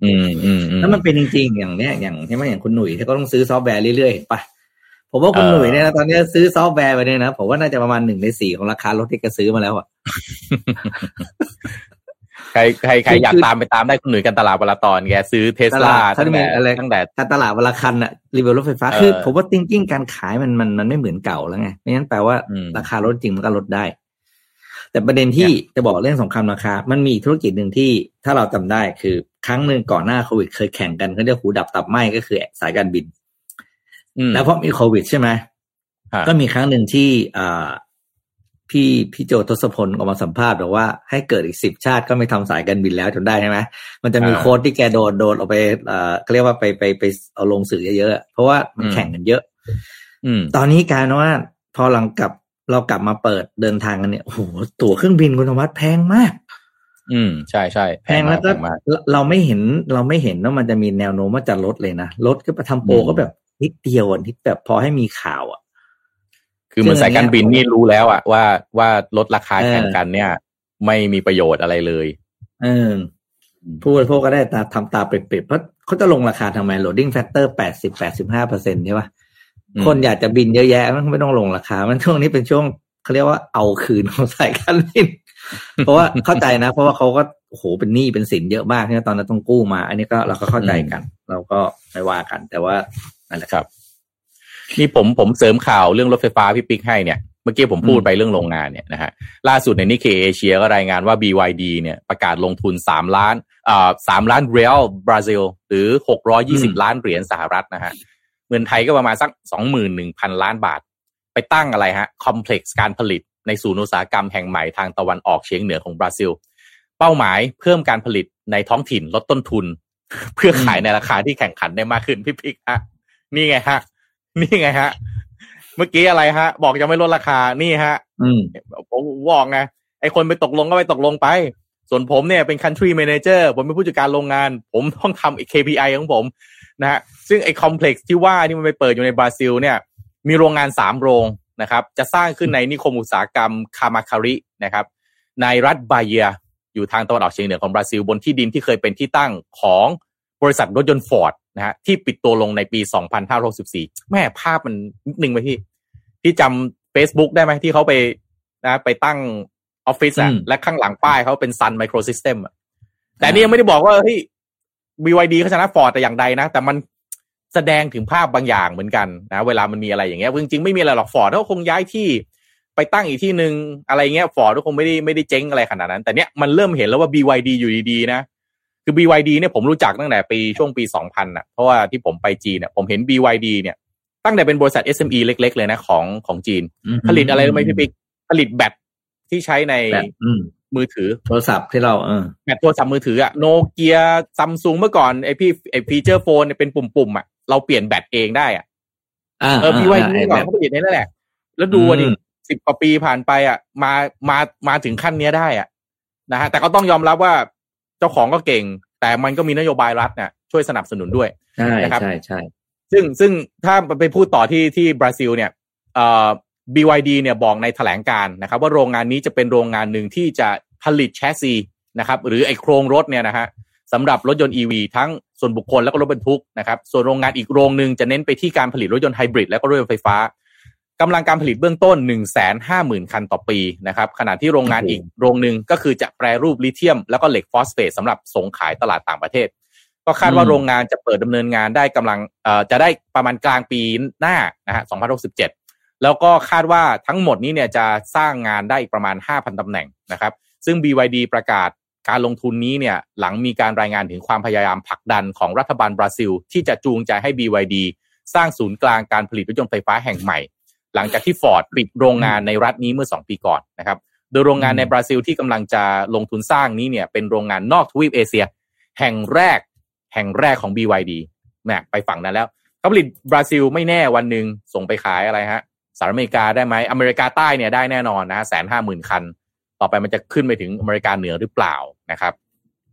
อืมอืมอืมแล้วมันเป็นจริง ๆ อย่างเนี้ยอย่างใช่ไหมอย่างคุณหนุ่ยที่เขาต้องซื้อซอฟต์แวร์เรื่อยๆเห็นปะผมว่าคุณเออหนุ่ยเนี่ยนะตอนนี้ซื้อซอฟต์แวร์ไปเนี่ยนะผมว่าน่าจะประมาณหนึ่งในสี่ของราคารถที่แกซื้อมาแล้วอะใครใครใครอยากตามไปตามได้คุณหนุ่ยกันตลาดวลาตอนแกซื้อเทสลาถ้าตั้งมีแต่อะไรตั้งแต่ถ้าตลาดวันละคันอะรีวิวรถไฟฟ้าเออคือผมว่าจริงๆการขายมันมันมันไม่เหมือนเก่าแล้วไงไม่งั้นแปลว่าอืมราคารถจริงมันก็ลดได้ แต่ประเด็นที่จะบอกเรื่องสงครามราคา มันมีธุรกิจหนึ่งที่ถ้าเราจำได้คือครั้งหนึ่งก่อนหน้าโควิดเคยแข่งกันเขาเรียกหูดับตับไหมก็คือสายการบินอืมแล้วพอมีโควิดใช่ไหมฮะก็มีครั้งหนึ่งที่อ่าพี่พี่โจทศพลออกมาสัมภาษณ์บอกว่าให้เกิดอีกสิบชาติก็ไม่ทำสายการบินแล้วจนได้ใช่ไหมมันจะมีอ่าโค้ดที่แกโดนโดนเอาไปเอ่อเขาเรียกว่าไปไปไปเอาลงสื่อเยอะๆอะเพราะว่ามันอืมแข่งกันเยอะ อืม ตอนนี้กลารว่าพอหลังกลับ เรากลับมาเปิดเดินทางกันเนี่ยโอ้โหตั๋วเครื่องบินคุณธวัฒน์แพงมาก อืมใช่ใช่แพงแล้วก็พมากเราเราไม่เห็นเราไม่เห็นว่ามันจะมีแนวโน้มว่าจะลดเลยนะลดก็ไปทำโปรอืมก็แบบนิดเดียวอะนิดแบบพอให้มีข่าวอะ คือเหมือนซึ่งสายการบินอันเนี้นี่ยรู้แล้วอะว่าว่าลดราคาเออแข่งกันเนี่ย ไม่มีประโยชน์อะไรเลยเออผู้บริโภคก็ได้ตาทำตาเปรียบๆเพราะเขาจะลงราคาทำไม loading factor แปดสิบแปดสิบห้าเปอร์เซ็นใช่ปะอืม คนอยากจะบินเยอะแยะมันไม่ต้องลงราคา มันช่วงนี้เป็นช่วงเขาเรียกว่าเอาคืนของสายการบิน เพราะว่าเข้าใจนะ เพราะว่าเขาก็โอ้โหเป็นหนี้เป็นสินเยอะมากเนี่ยตอนนั้นต้องกู้มา อันนี้ก็เราก็เข้าใจกัน เราก็ไม่ว่ากัน แต่ว่านั่นแหละครับนี่ผมผมเสริมข่าวเรื่องรถไฟฟ้าพี่ปิ๊กให้เนี่ยเมื่อกี้ผมพูดไปเรื่องโรงงานเนี่ยนะฮะล่าสุดในนิเคเอเชียก็รายงานว่า BYD เนี่ยประกาศลงทุนสามล้านอ่าสามล้านเรียลบราซิล หรือหกร้อยี่สิบล้านเหรียญสหรัฐนะฮะ เงินไทยก็ประมาณสักสองหมื่นหนึ่งพันล้านบาท ไปตั้งอะไรฮะคอมเพล็กซ์การผลิตในศูนย์อุตสาหกรรมแห่งใหม่ทางตะวันออกเฉียงเหนือของบราซิล เป้าหมายเพิ่มการผลิตในท้องถิ่นลดต้นทุน เพื่อขายในราคาที่แข่งขันได้มากขึ้นพี่พิกฮะนี่ไงฮะ นี่ไงฮะ เมื่อกี้อะไรฮะ บอกจะไม่ลดราคานี่ฮะ อืมผมบอกไงไอคนไปตกลงก็ไปตกลงไป ส่วนผมเนี่ยเป็น country manager ผมเป็นผู้จัดการโรงงาน ผมต้องทำ KPI ของผมนะฮะ ซึ่งไอคอมเพล็กซ์ที่ว่าที่มันไปเปิดอยู่ในบราซิลเนี่ย มีโรงงานสามโรงนะครับ จะสร้างขึ้นในนิคมอุตสาหกรรมคามาคารินะครับ ในรัฐบาเยียอยู่ทางตะวันออกเฉียงเหนือของบราซิล บนที่ดินที่เคยเป็นที่ตั้งของบริษัทรถยนต์ฟอร์ดนะฮะที่ปิดตัวลงในปี 2564 แม่ภาพมันนิดนึงไหมพี่ ที่จำ Facebook ได้ไหมที่เขาไปนะไปตั้งออฟฟิศอะอืมและข้างหลังป้ายเขาเป็น Sun Microsystem อะแต่นี่ยังไม่ได้บอกว่าเฮ้ย BYD เขาชนะฟอร์ดแต่อย่างใดนะ แต่มัน แสดงถึงภาพบางอย่างเหมือนกันนะเวลามันมีอะไรอย่างเงี้ยจริงๆไม่มีอะไรหรอกฟอร์ดเขาคงย้ายที่ไปตั้งอีกที่หนึ่งอะไรเงี้ยฟอร์ดก็คงไม่ได้ไม่ได้เจ๊งอะไรขนาดนั้น แต่เนี้ยมันเริ่มเห็นแล้วว่า BYD อยู่ดีๆนะคือ BYD เนี่ยผมรู้จักตั้งแต่ปีช่วงปี 2000น่ะเพราะว่าที่ผมไปจีนเนี่ยผมเห็น BYD เนี่ยตั้งแต่เป็นบริษัท SME เล็ก ๆ เลยนะของของจีน ผลิตอะไรรู้ไหมพี่ปิ๊กผลิตแบตที่ใช้ในแบบอืมมือถือโทรศัพท์ที่เราเออแบตโทรศัพท์มือถืออะโนเกียซัมซุงเมื่อก่อนไอพี่ไอฟีเจอร์โฟนเนี่ยเป็นปุ่มๆอะ เราเปลี่ยนแบตเองได้อะอ่าเออ BYD ไอ้ก่อแบนบเขาผลิตในนั่นแหละ แล้วดูดิอืมสิบกว่าปีผ่านไปอะ มามามาถึงขั้นเนี้ยได้อะนะฮะแต่ก็ต้องยอมรับว่าเจ้าของก็เก่ง แต่มันก็มีนโยบายรัฐเนี่ยช่วยสนับสนุนด้วยใช่นะครับใช่ใช่ซึ่งซึ่งถ้าไปพูดต่อที่ที่บราซิลเนี่ยเอ่อ BYD เนี่ยบอกในแถลงการนะครับ ว่าโรงงานนี้จะเป็นโรงงานหนึ่งที่จะผลิตแชสซีนะครับ หรือไอโครงรถเนี่ยนะฮะ สำหรับรถยนต์ EV ทั้งส่วนบุคคลแล้วก็รถบรรทุกนะครับ ส่วนโรงงานอีกโรงหนึ่งจะเน้นไปที่การผลิตรถยนต์ไฮบริดแล้วก็รถยนต์ไฟฟ้ากำลังการผลิตเบื้องต้น 1 5 0 0 0 0 คันต่อปีนะครับ ขณะที่โรงงานอีกโรงหนึ่งก็คือจะแปรรูปลิเธียม แล้วก็เหล็กฟอสเฟตสำหรับส่งขายตลาดต่างประเทศ ก็คาดว่าโรงงานจะเปิดดำเนินงานได้กำลังเอ่อจะได้ประมาณกลางปีหน้านะฮะ2067 แล้วก็คาดว่าทั้งหมดนี้เนี่ยจะสร้างงานได้อีกประมาณ 5,000ตำแหน่งนะครับ ซึ่ง BYD ประกาศ การลงทุนนี้เนี่ยหลังมีการรายงานถึงความพยายามผลักดันของรัฐบาลบราซิล ที่จะจูงใจให้ BYD สร้างศูนย์กลางการผลิตรถยนต์ไฟฟ้าแห่งใหม่ หลังจากที่ฟอร์ดปิดโรงงานในรัฐนี้เมื่อ 2 ปีก่อนนะครับโดยโรงงานในบราซิลที่กำลังจะลงทุนสร้างนี้เนี่ยเป็นโรงงานนอกทวีปเอเชีย แห่งแรก แห่งแรกของ BYD แหมไปฝั่งนั้นแล้วเขาผลิตบราซิลไม่แน่วันหนึ่งส่งไปขายอะไรฮะสหรัฐอเมริกาได้ไหมอเมริกาใต้เนี่ยได้แน่นอนนะแสนห้าหมื่นคัน ต่อไปมันจะขึ้นไปถึงอเมริกาเหนือหรือเปล่านะครับ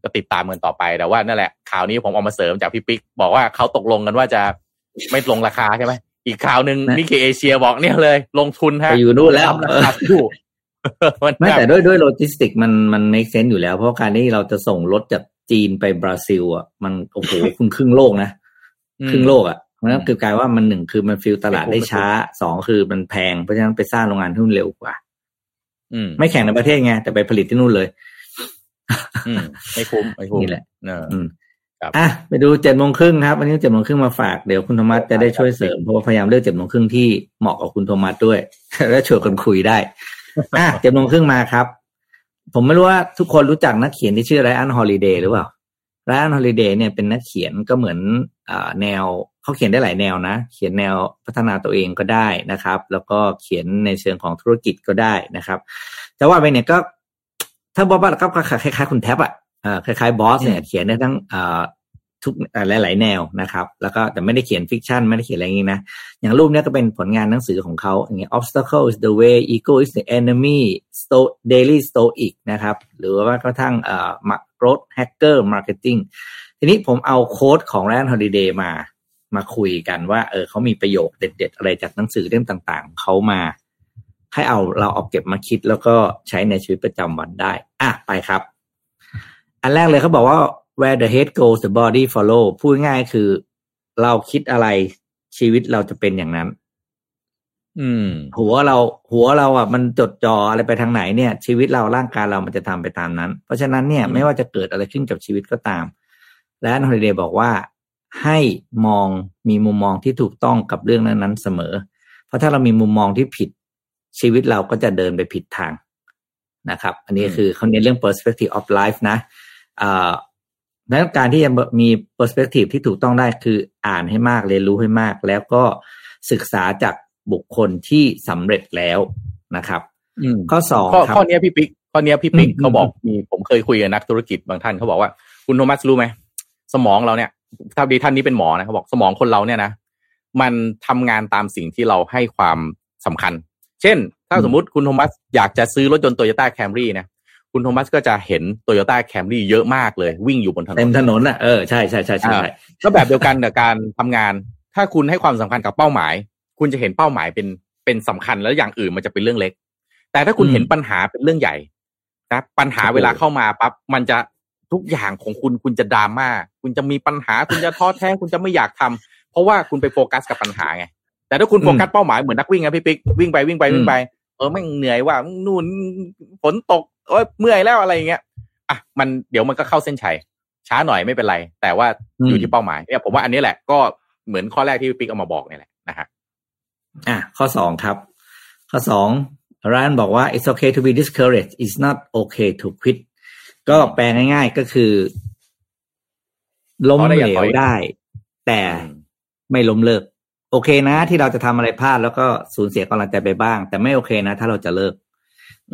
ก็ติดตามกันต่อไปแต่ว่านั่นแหละข่าวนี้ผมเอามาเสริมจากพี่ปิ๊กบอกว่าเขาตกลงกันว่าจะไม่ลงราคาใช่ไหมอีกข่าวหนึ่งนะนิกเกเอเชียบอกเนี่ยเลย ลงทุนฮะไปอยู่นู่นแล้วทำราคาสู้มันไม่แบบแต่ด้วยด้วยโลจิสติกมันมัน make sense อยู่แล้ว เพราะการที่เราจะส่งรถจากจีนไปบราซิล อะ มันโอ้โหคุณครึ่งโลกนะครึ่งโลกอะเพราะฉะนั้นคือกลายว่ามันหนึ่งคือมัน fill ตลาดได้ช้าสองคือมันแพงเพราะฉะนั้นไปสร้างโรงงานที่นู่นเร็วกว่าอืม ไม่แข่งในประเทศไงแต่ไปผลิตที่นู่นเลยอืมไม่คุ้มไม่คุ้มนี่แหละเอออืมครับอะไปดูเจ็ดโมงครึ่งครับ วันนี้เจ็ดโมงครึ่งมาฝากเดี๋ยวคุณโทมัสจะได้ช่วยเสริมเพราะว่าพยายามเลือกเจ็ดโมงครึ่งที่เหมาะกับคุณโทมัสด้วย และชวนคนคุยได้อะเจ็ดโมงครึ่งมาครับ ผมไม่รู้ว่าทุกคนรู้จักนักเขียนที่ชื่อไรอันฮอลิเดย์หรือเปล่าไรอันฮอลิเดย์เนี่ยเป็นนักเขียนก็เหมือนอ่าแนว เขาเขียนได้หลายแนวนะ เขียนแนวพัฒนาตัวเองก็ได้นะครับ แล้วก็เขียนในเชิงของธุรกิจก็ได้นะครับ แต่ว่าไปเนี่ยก็ ถ้าบอสบ้านก็คล้ายๆคุณแท็บอะเอ่อคล้ายๆบอสเนี่ยเขียนได้ทั้งอ่าทุกอ่าหลายๆแนวนะครับ แล้วก็แต่ไม่ได้เขียน fiction ไม่ได้เขียนอะไรอย่างนี้นะ อย่างรูปเนี้ยก็เป็นผลงานหนังสือของเขาอย่างเงี้ย obstacle is the way ego is the enemy sto daily stoic นะครับ หรือว่ากระทั่งเอ่อ growth hacker marketing ทีนี้ผมเอาโค้ดของแรนฮอลิเดย์มา มาคุยกันว่า เออเขามีประโยคเด็ด ๆ อะไรจากหนังสือเล่มต่างๆเขามาให้เอาเราเอาเก็บมาคิดแล้วก็ใช้ในชีวิตประจำวันได้ อะ ไปครับ อันแรกเลยเขาบอกว่า where the head goes the body follow พูดง่ายๆคือ เราคิดอะไรชีวิตเราจะเป็นอย่างนั้น อืม หัวเรา หัวเราอะมันจดจ่ออะไรไปทางไหนเนี่ย ชีวิตเราร่างกายเรามันจะทำไปตามนั้น เพราะฉะนั้นเนี่ยอืมไม่ว่าจะเกิดอะไรขึ้นกับชีวิตก็ตาม และฮอลิเดย์บอกว่า ให้มองมีมุมมองที่ถูกต้องกับเรื่องนั้นๆเสมอ เพราะถ้าเรามีมุมมองที่ผิดชีวิตเราก็จะเดินไปผิดทางนะครับ อันนี้อืมคือเขาเน้นเรื่อง perspective of life นะอ่าดังนั้นการที่จะมี perspective ที่ถูกต้องได้คืออ่านให้มากเรียนรู้ให้มาก แล้วก็ศึกษาจากบุคคลที่สำเร็จแล้วนะครับอืมข้อสองข้อครับข้อเนี้ยพี่ปิ๊กข้อเนี้ยพี่ปิ๊กอืมเขาบอกอืมมีผมเคยคุยกับนักธุรกิจบางท่านเขาบอกว่า คุณโทมัสรู้ไหม สมองเราเนี่ย ถ้าดีท่านนี้เป็นหมอนะเขาบอกสมองคนเราเนี่ยนะมันทำงานตามสิ่งที่เราให้ความสำคัญ เช่น ถ้าสมมุติคุณโทมัสอยากจะซื้อรถยนต์โตโยต้าแคมรี่นะคุณโทมัสก็จะเห็นโตโยต้าแคมรี่เยอะมากเลย วิ่งอยู่บนถนเต็นมถนนอะเออใช่ใช่ใช่ใช่ใช่ก็แบบเดียวกันกับการทำงาน ถ้าคุณให้ความสำคัญกับเป้าหมาย คุณจะเห็นเป้าหมายเป็นเป็นสำคัญแล้วอย่างอื่นมันจะเป็นเรื่องเล็ก แต่ถ้าคุณอืมเห็นปัญหาเป็นเรื่องใหญ่นะปัญหาโอ้โหเวลาเข้ามาปั๊บมันจะ ทุกอย่างของคุณคุณจะดราม่าคุณจะมีปัญหาคุณจะท้อแท้คุณจะไม่อยากทำเพราะว่าคุณไปโฟกัสกับปัญหาไงแต่ถ้าคุณโฟกัสเป้าหมายเหมือนนักวิ่งไงพี่ปิ๊กวิ่งไปวิ่งไปวิ่งไปเออไม่งเหนื่อยว่านู่นฝนตกเอ้ยเมื่อยแล้วอะไรอย่างเงี้ยอะมันเดี๋ยวมันก็เข้าเส้นชัยช้าหน่อยไม่เป็นไร แต่ว่าอืมอยู่ที่เป้าหมายเนี่ยผมว่าอันนี้แหละก็เหมือนข้อแรกที่พี่ปิ๊กเอามาบอกเนี่ยแหละนะฮะอะข้อสองครับ ข้อสองร้านบอกว่า it's okay to be discouraged it's not okay to quit ก็แปลง่ายๆก็คือ ล้มอ๋อได้เหอย่าลถวอยได้ แต่ไม่ล้มเลิก โอเคนะ ที่เราจะทำอะไรพลาดแล้วก็สูญเสียกำลังใจไปบ้าง แต่ไม่โอเคนะ ถ้าเราจะเลิก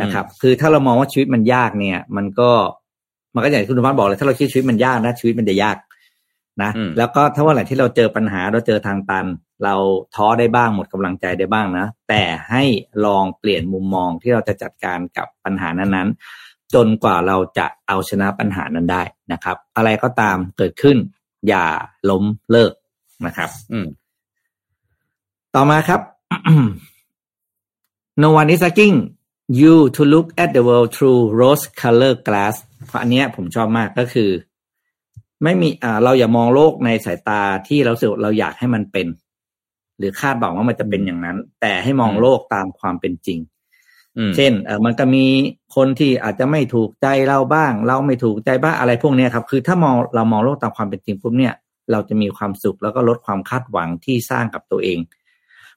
นะครับ คือถ้าเรามองว่าชีวิตมันยากเนี่ย มันก็มันก็อย่างที่คุณธรรมบอกเลยถ้าเราคิดชีวิตมันยากนะชีวิตมันจะยากนะอืมแล้วก็ถ้าว่าไหนที่เราเจอปัญหาเราเจอทางตัน เราท้อได้บ้างหมดกำลังใจได้บ้างนะ แต่ให้ลองเปลี่ยนมุมมองที่เราจะจัดการกับปัญหานั้นๆ จนกว่าเราจะเอาชนะปัญหานั้นได้นะครับ อะไรก็ตามเกิดขึ้น อย่าล้มเลิกนะครับ อืม ต่อมาครับ no one is asking you to look at the world through rose color glass เพราะอันเนี้ยผมชอบมากก็คือ ไม่มีอ่าเราอย่ามองโลกในสายตาที่เราสึกเราอยากให้มันเป็น หรือคาดหวังว่ามันจะเป็นอย่างนั้น แต่ให้มองอืมโลกตามความเป็นจริงอืม เช่นเออมันก็มีคนที่อาจจะไม่ถูกใจเราบ้าง เราไม่ถูกใจบ้างอะไรพวกเนี้ยครับ คือถ้ามองเรามองโลกตามความเป็นจริงปุ๊บเนี่ย เราจะมีความสุขแล้วก็ลดความคาดหวังที่สร้างกับตัวเอง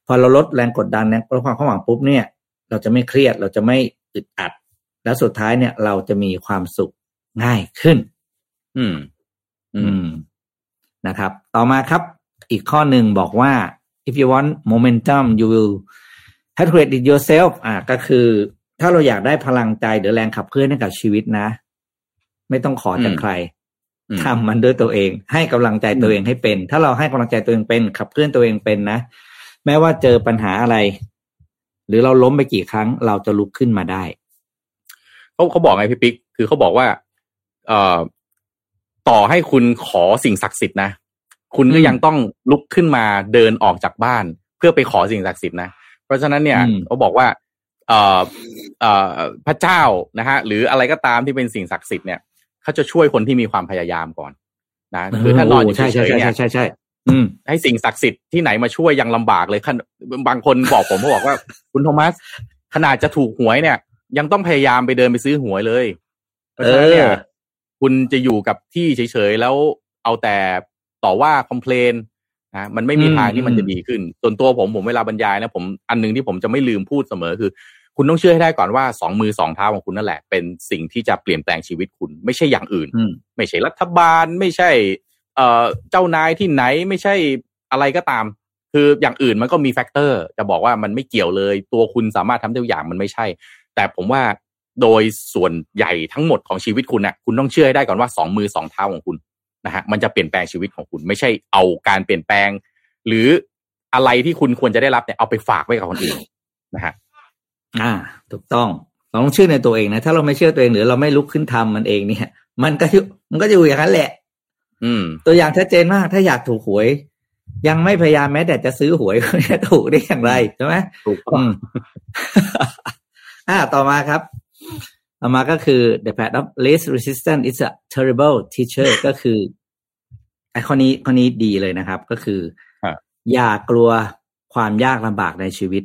พอเราลดแรงกดดันแรงลดความคาดหวังปุ๊บเนี่ย เราจะไม่เครียดเราจะไม่อึดอัด แล้วสุดท้ายเนี่ย เราจะมีความสุขง่ายขึ้น อืม อือืมมนะครับ ต่อมาครับ อีกข้อหนึ่งบอกว่า if you want momentum you will have to create it yourself อ่าก็คือ ถ้าเราอยากได้พลังใจหรือแรงขับเคลื่อนให้กับชีวิตนะ ไม่ต้องขอจากอืมใครอืมทำมันด้วยตัวเอง ให้กำลังใจตัวเองให้เป็น ถ้าเราให้กำลังใจตัวเองเป็น ขับเคลื่อนตัวเองเป็นนะแม้ว่าเจอปัญหาอะไร หรือเราล้มไปกี่ครั้ง เราจะลุกขึ้นมาได้เขาเขาบอกไงพี่ปิ๊กคือเขาบอกว่า เอ่อต่อให้คุณขอสิ่งศักดิ์สิทธิ์นะคุณก็อืมยังต้องลุกขึ้นมาเดินออกจากบ้าน เพื่อไปขอสิ่งศักดิ์สิทธิ์นะ เพราะฉะนั้นเนี่ยอืมเขาบอกว่าเอ่อเอ่อพระเจ้านะฮะหรืออะไรก็ตามที่เป็นสิ่งศักดิ์สิทธิ์เนี่ยเขาจะช่วยคนที่มีความพยายามก่อน นะคือถ้านอนอยู่เฉใช่ใช่ยๆใช่เนี่ยใช่ใช่อืมให้สิ่งศักดิ์สิทธิ์ที่ไหนมาช่วยยังลำบากเลยขั้นบางคนบอกผมเขาบอกว่า คุณโทมัส ขนาดจะถูกหวยเนี่ย ยังต้องพยายามไปเดินไปซื้อหวยเลยเพราะฉะนั้นเนี่ยเออคุณจะอยู่กับที่เฉยๆแล้วเอาแต่ต่อว่าคอมเพลน นะมันไม่มีอืมทางที่มันอืมจะดีขึ้น ส่วนตัวผมผมเวลาบรรยายนะผมอันหนึงที่ผมจะไม่ลืมพูดเสมอคือ คุณต้องเชื่อให้ได้ก่อนว่าสองมือสองเท้าของคุณนั่นแหละ เป็นสิ่งที่จะเปลี่ยนแปลงชีวิตคุณ ไม่ใช่อย่างอื่นอืมไม่ใช่รัฐบาล ไม่ใช่ เอ่อเจ้านายที่ไหนไม่ใช่อะไรก็ตาม คืออย่างอื่นมันก็มีแฟกเตอร์ จะบอกว่ามันไม่เกี่ยวเลย ตัวคุณสามารถทำได้ทุกอย่างมันไม่ใช่ แต่ผมว่าโดยส่วนใหญ่ทั้งหมดของชีวิตคุณน่ะ คุณต้องเชื่อให้ได้ก่อนว่าสองมือสองเท้าของคุณ นะฮะมันจะเปลี่ยนแปลงชีวิตของคุณ ไม่ใช่เอาการเปลี่ยนแปลง หรืออะไรที่คุณควรจะได้รับเนี่ยเอาไปฝากไว้กับคนอื่นนะฮะอ่า ถูกต้องเราต้องเชื่อในตัวเองนะถ้าเราไม่เชื่อตัวเองหรือเราไม่ลุกขึ้นทำมันเองเนี่ย มันก็อยู่มันก็จะอยู่อย่างนั้นแหละ อืม ตัวอย่างชัดเจนมาก ถ้าอยากถูกหวย ยังไม่พยายามแม้แต่จะซื้อหวยจะถูกได้อย่างไรใช่ไหมถูกต้องอืมอ่าต่อมาครับ ต่อมาก็คือ the path of least resistance is a terrible teacher ก็คือไอ้ข้อนี้ข้อนี้ดีเลยนะครับ ก็คือครับอย่ากลัวความยากลำบากในชีวิต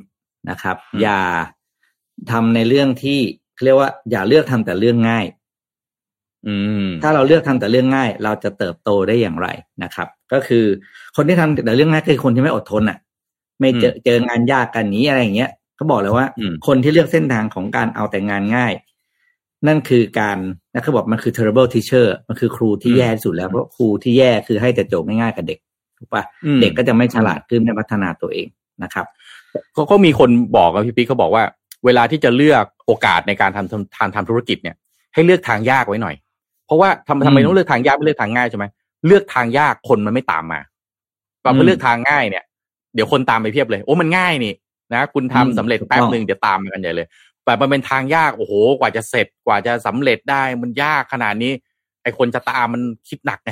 นะครับอืมอย่าทำในเรื่องที่เขาเรียกว่า อย่าเลือกทำแต่เรื่องง่ายอืมถ้าเราเลือกทำแต่เรื่องง่าย เราจะเติบโตได้อย่างไรนะครับ ก็คือคนที่ทำแต่เรื่องง่ายคือคนที่ไม่อดทนอะ ไม่เจอเจองานยากกันนี้อะไรอย่างเงี้ยเขาบอกเลยว่าอืมคนที่เลือกเส้นทางของการเอาแต่งานง่าย นั่นคือการนะเขาบอกมันคือ terrible teacher มันคือครูที่แย่ที่สุดแล้วเพราะครูที่แย่คือให้แต่โจทย์ง่ายๆกับเด็กถูกปะอืมเด็กก็จะไม่ฉลาดขึ้นไม่พัฒนาตัวเองนะครับเขาเขามีคนบอกกับพี่ปิ๊กเขาบอกว่า เวลาที่จะเลือกโอกาสในการทำทำทำทำธุรกิจเนี่ย ให้เลือกทางยากไว้หน่อย เพราะว่าทำทำไมอืมต้องเลือกทางยากไม่เลือกทางง่ายใช่ไหมเลือกทางยากคนมันไม่ตามมาตอนอืไปมเลือกทางง่ายเนี่ย เดี๋ยวคนตามไปเพียบเลย โอ้มันง่ายนี่นะคุณทำอืมสำเร็จถูกแป๊บต้องหนึ่งเดี๋ยวตามมากันใหญ่เลย แต่มันเป็นทางยาก โอ้โห กว่าจะเสร็จกว่าจะสำเร็จได้มันยากขนาดนี้ ไอคนจะตามมันคิดหนักไง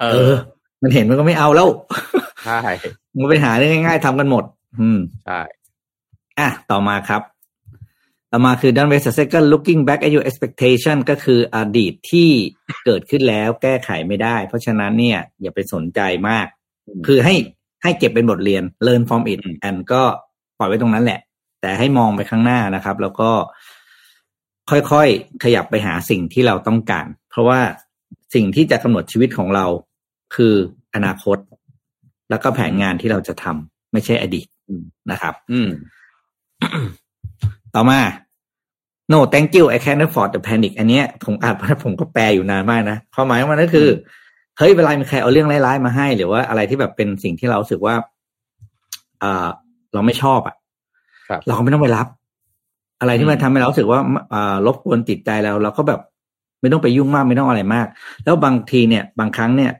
เอเอออมันเห็นมันก็ไม่เอาแล้วใช่มันไปหาเรื่องง่าย ๆทำกันหมด อืมใช่อะต่อมาครับ ต่อมาคือ don't waste a second looking back at your expectation ก็คืออดีตที่เกิดขึ้นแล้วแก้ไขไม่ได้ เพราะฉะนั้นเนี่ย อย่าไปสนใจมาก คือให้ให้เก็บเป็นบทเรียน learn from it and ก็ปล่อยไว้ตรงนั้นแหละ แต่ให้มองไปข้างหน้านะครับ แล้วก็ค่อยๆ ขยับไปหาสิ่งที่เราต้องการ เพราะว่าสิ่งที่จะกำหนดชีวิตของเราคืออนาคต แล้วก็แผนงานที่เราจะทำไม่ใช่อดีตนะครับ อืม ต่อมา no thank you I can't afford the panic อันเนี้ยผมอ่านผมก็แปลอยู่นานมากนะความหมายของมันก็คือ เฮ้ยเวลามีใครเอาเรื่องร้ายๆมาให้ หรือว่าอะไรที่แบบเป็นสิ่งที่เราสึกว่า เออเราไม่ชอบอะ เราก็ไม่ต้องไปรับ อะไรที่มันทำให้เรารู้สึกว่าเอ่อรบกวนจิตใจเราเราก็แบบไม่ต้องไปยุ่งมากไม่ต้องอะไรมาก แล้วบางทีเนี่ย บางครั้งเนี่ย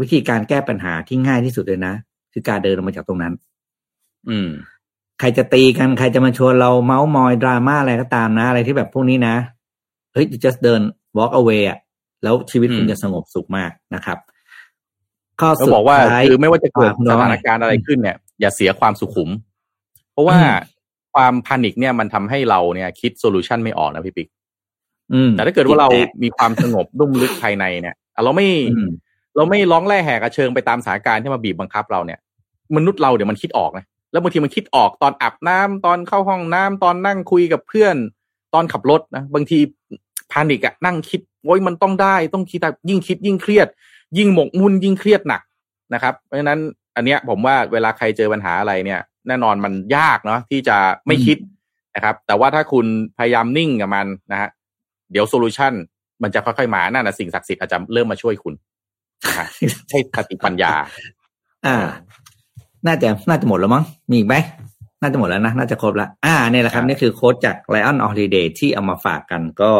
วิธีการแก้ปัญหาที่ง่ายที่สุดเลยนะคือการเดินออกมาจากตรงนั้น อืม ใครจะตีกันใครจะมาชวนเราเมาส์มอยดราม่าอะไรก็ตามนะ อะไรที่แบบพวกนี้นะเฮ้ย just เดิน walk away อะแล้วชีวิตคุณอืมจะสงบสุขมากนะครับข้อเขาสุดบอกว่าท้ายคือไม่ว่าจะเกิดอ่าคุณสน้อยถานการณ์อะไรขึ้นเนี่ย อย่าเสียความสุขุมเพ ราะว่าอืมความ panic เนี่ยมันทำให้เราเนี่ย คิด solution ไม่ออกนะพี่ปิ๊กอืมแต่ถ้าเกิดว่าเราจิตแตกมีความสงบนุ่มลึกภายในเนี่ยอะเราไม่อืมเราไม่ร้องแร่แหกกระเชิงไปตามสถานการณ์ที่มาบีบบังคับเราเนี่ย มนุษย์เราเดี๋ยวมันคิดออกนะแล้วบางทีมันคิดออกตอนอาบน้ำตอนเข้าห้องน้ำตอนนั่งคุยกับเพื่อน ตอนขับรถนะบางทีพานิกอะนั่งคิดโอ้ยมันต้องได้ต้องคิดอะยิ่งคิดยิ่งเครียด ยิ่งหมกมุ่นยิ่งเครียดหนักนะครับ เพราะฉะนั้นอันเนี้ยผมว่าเวลาใครเจอปัญหาอะไรเนี่ย แน่นอนมันยากเนาะที่จะไม่คิดนะครับ แต่ว่าถ้าคุณพยายามนิ่งกับมันนะฮะเดี๋ยวโซลูชันมันจะค่อยๆมานั่นนะสิ่งศักดิ์สิทธิ์อาจจะเริ่มมาช่วยคุณนะฮะใช่สติปัญญา อ่า น่าจะน่าจะหมดแล้วมั้งมีอีกไหมน่าจะหมดแล้วนะ น่าจะครบแล้วอ่าเนี่ยแหละครับครับ นี่คือโค้ดจาก Lion Holiday ที่เอามาฝากกันก็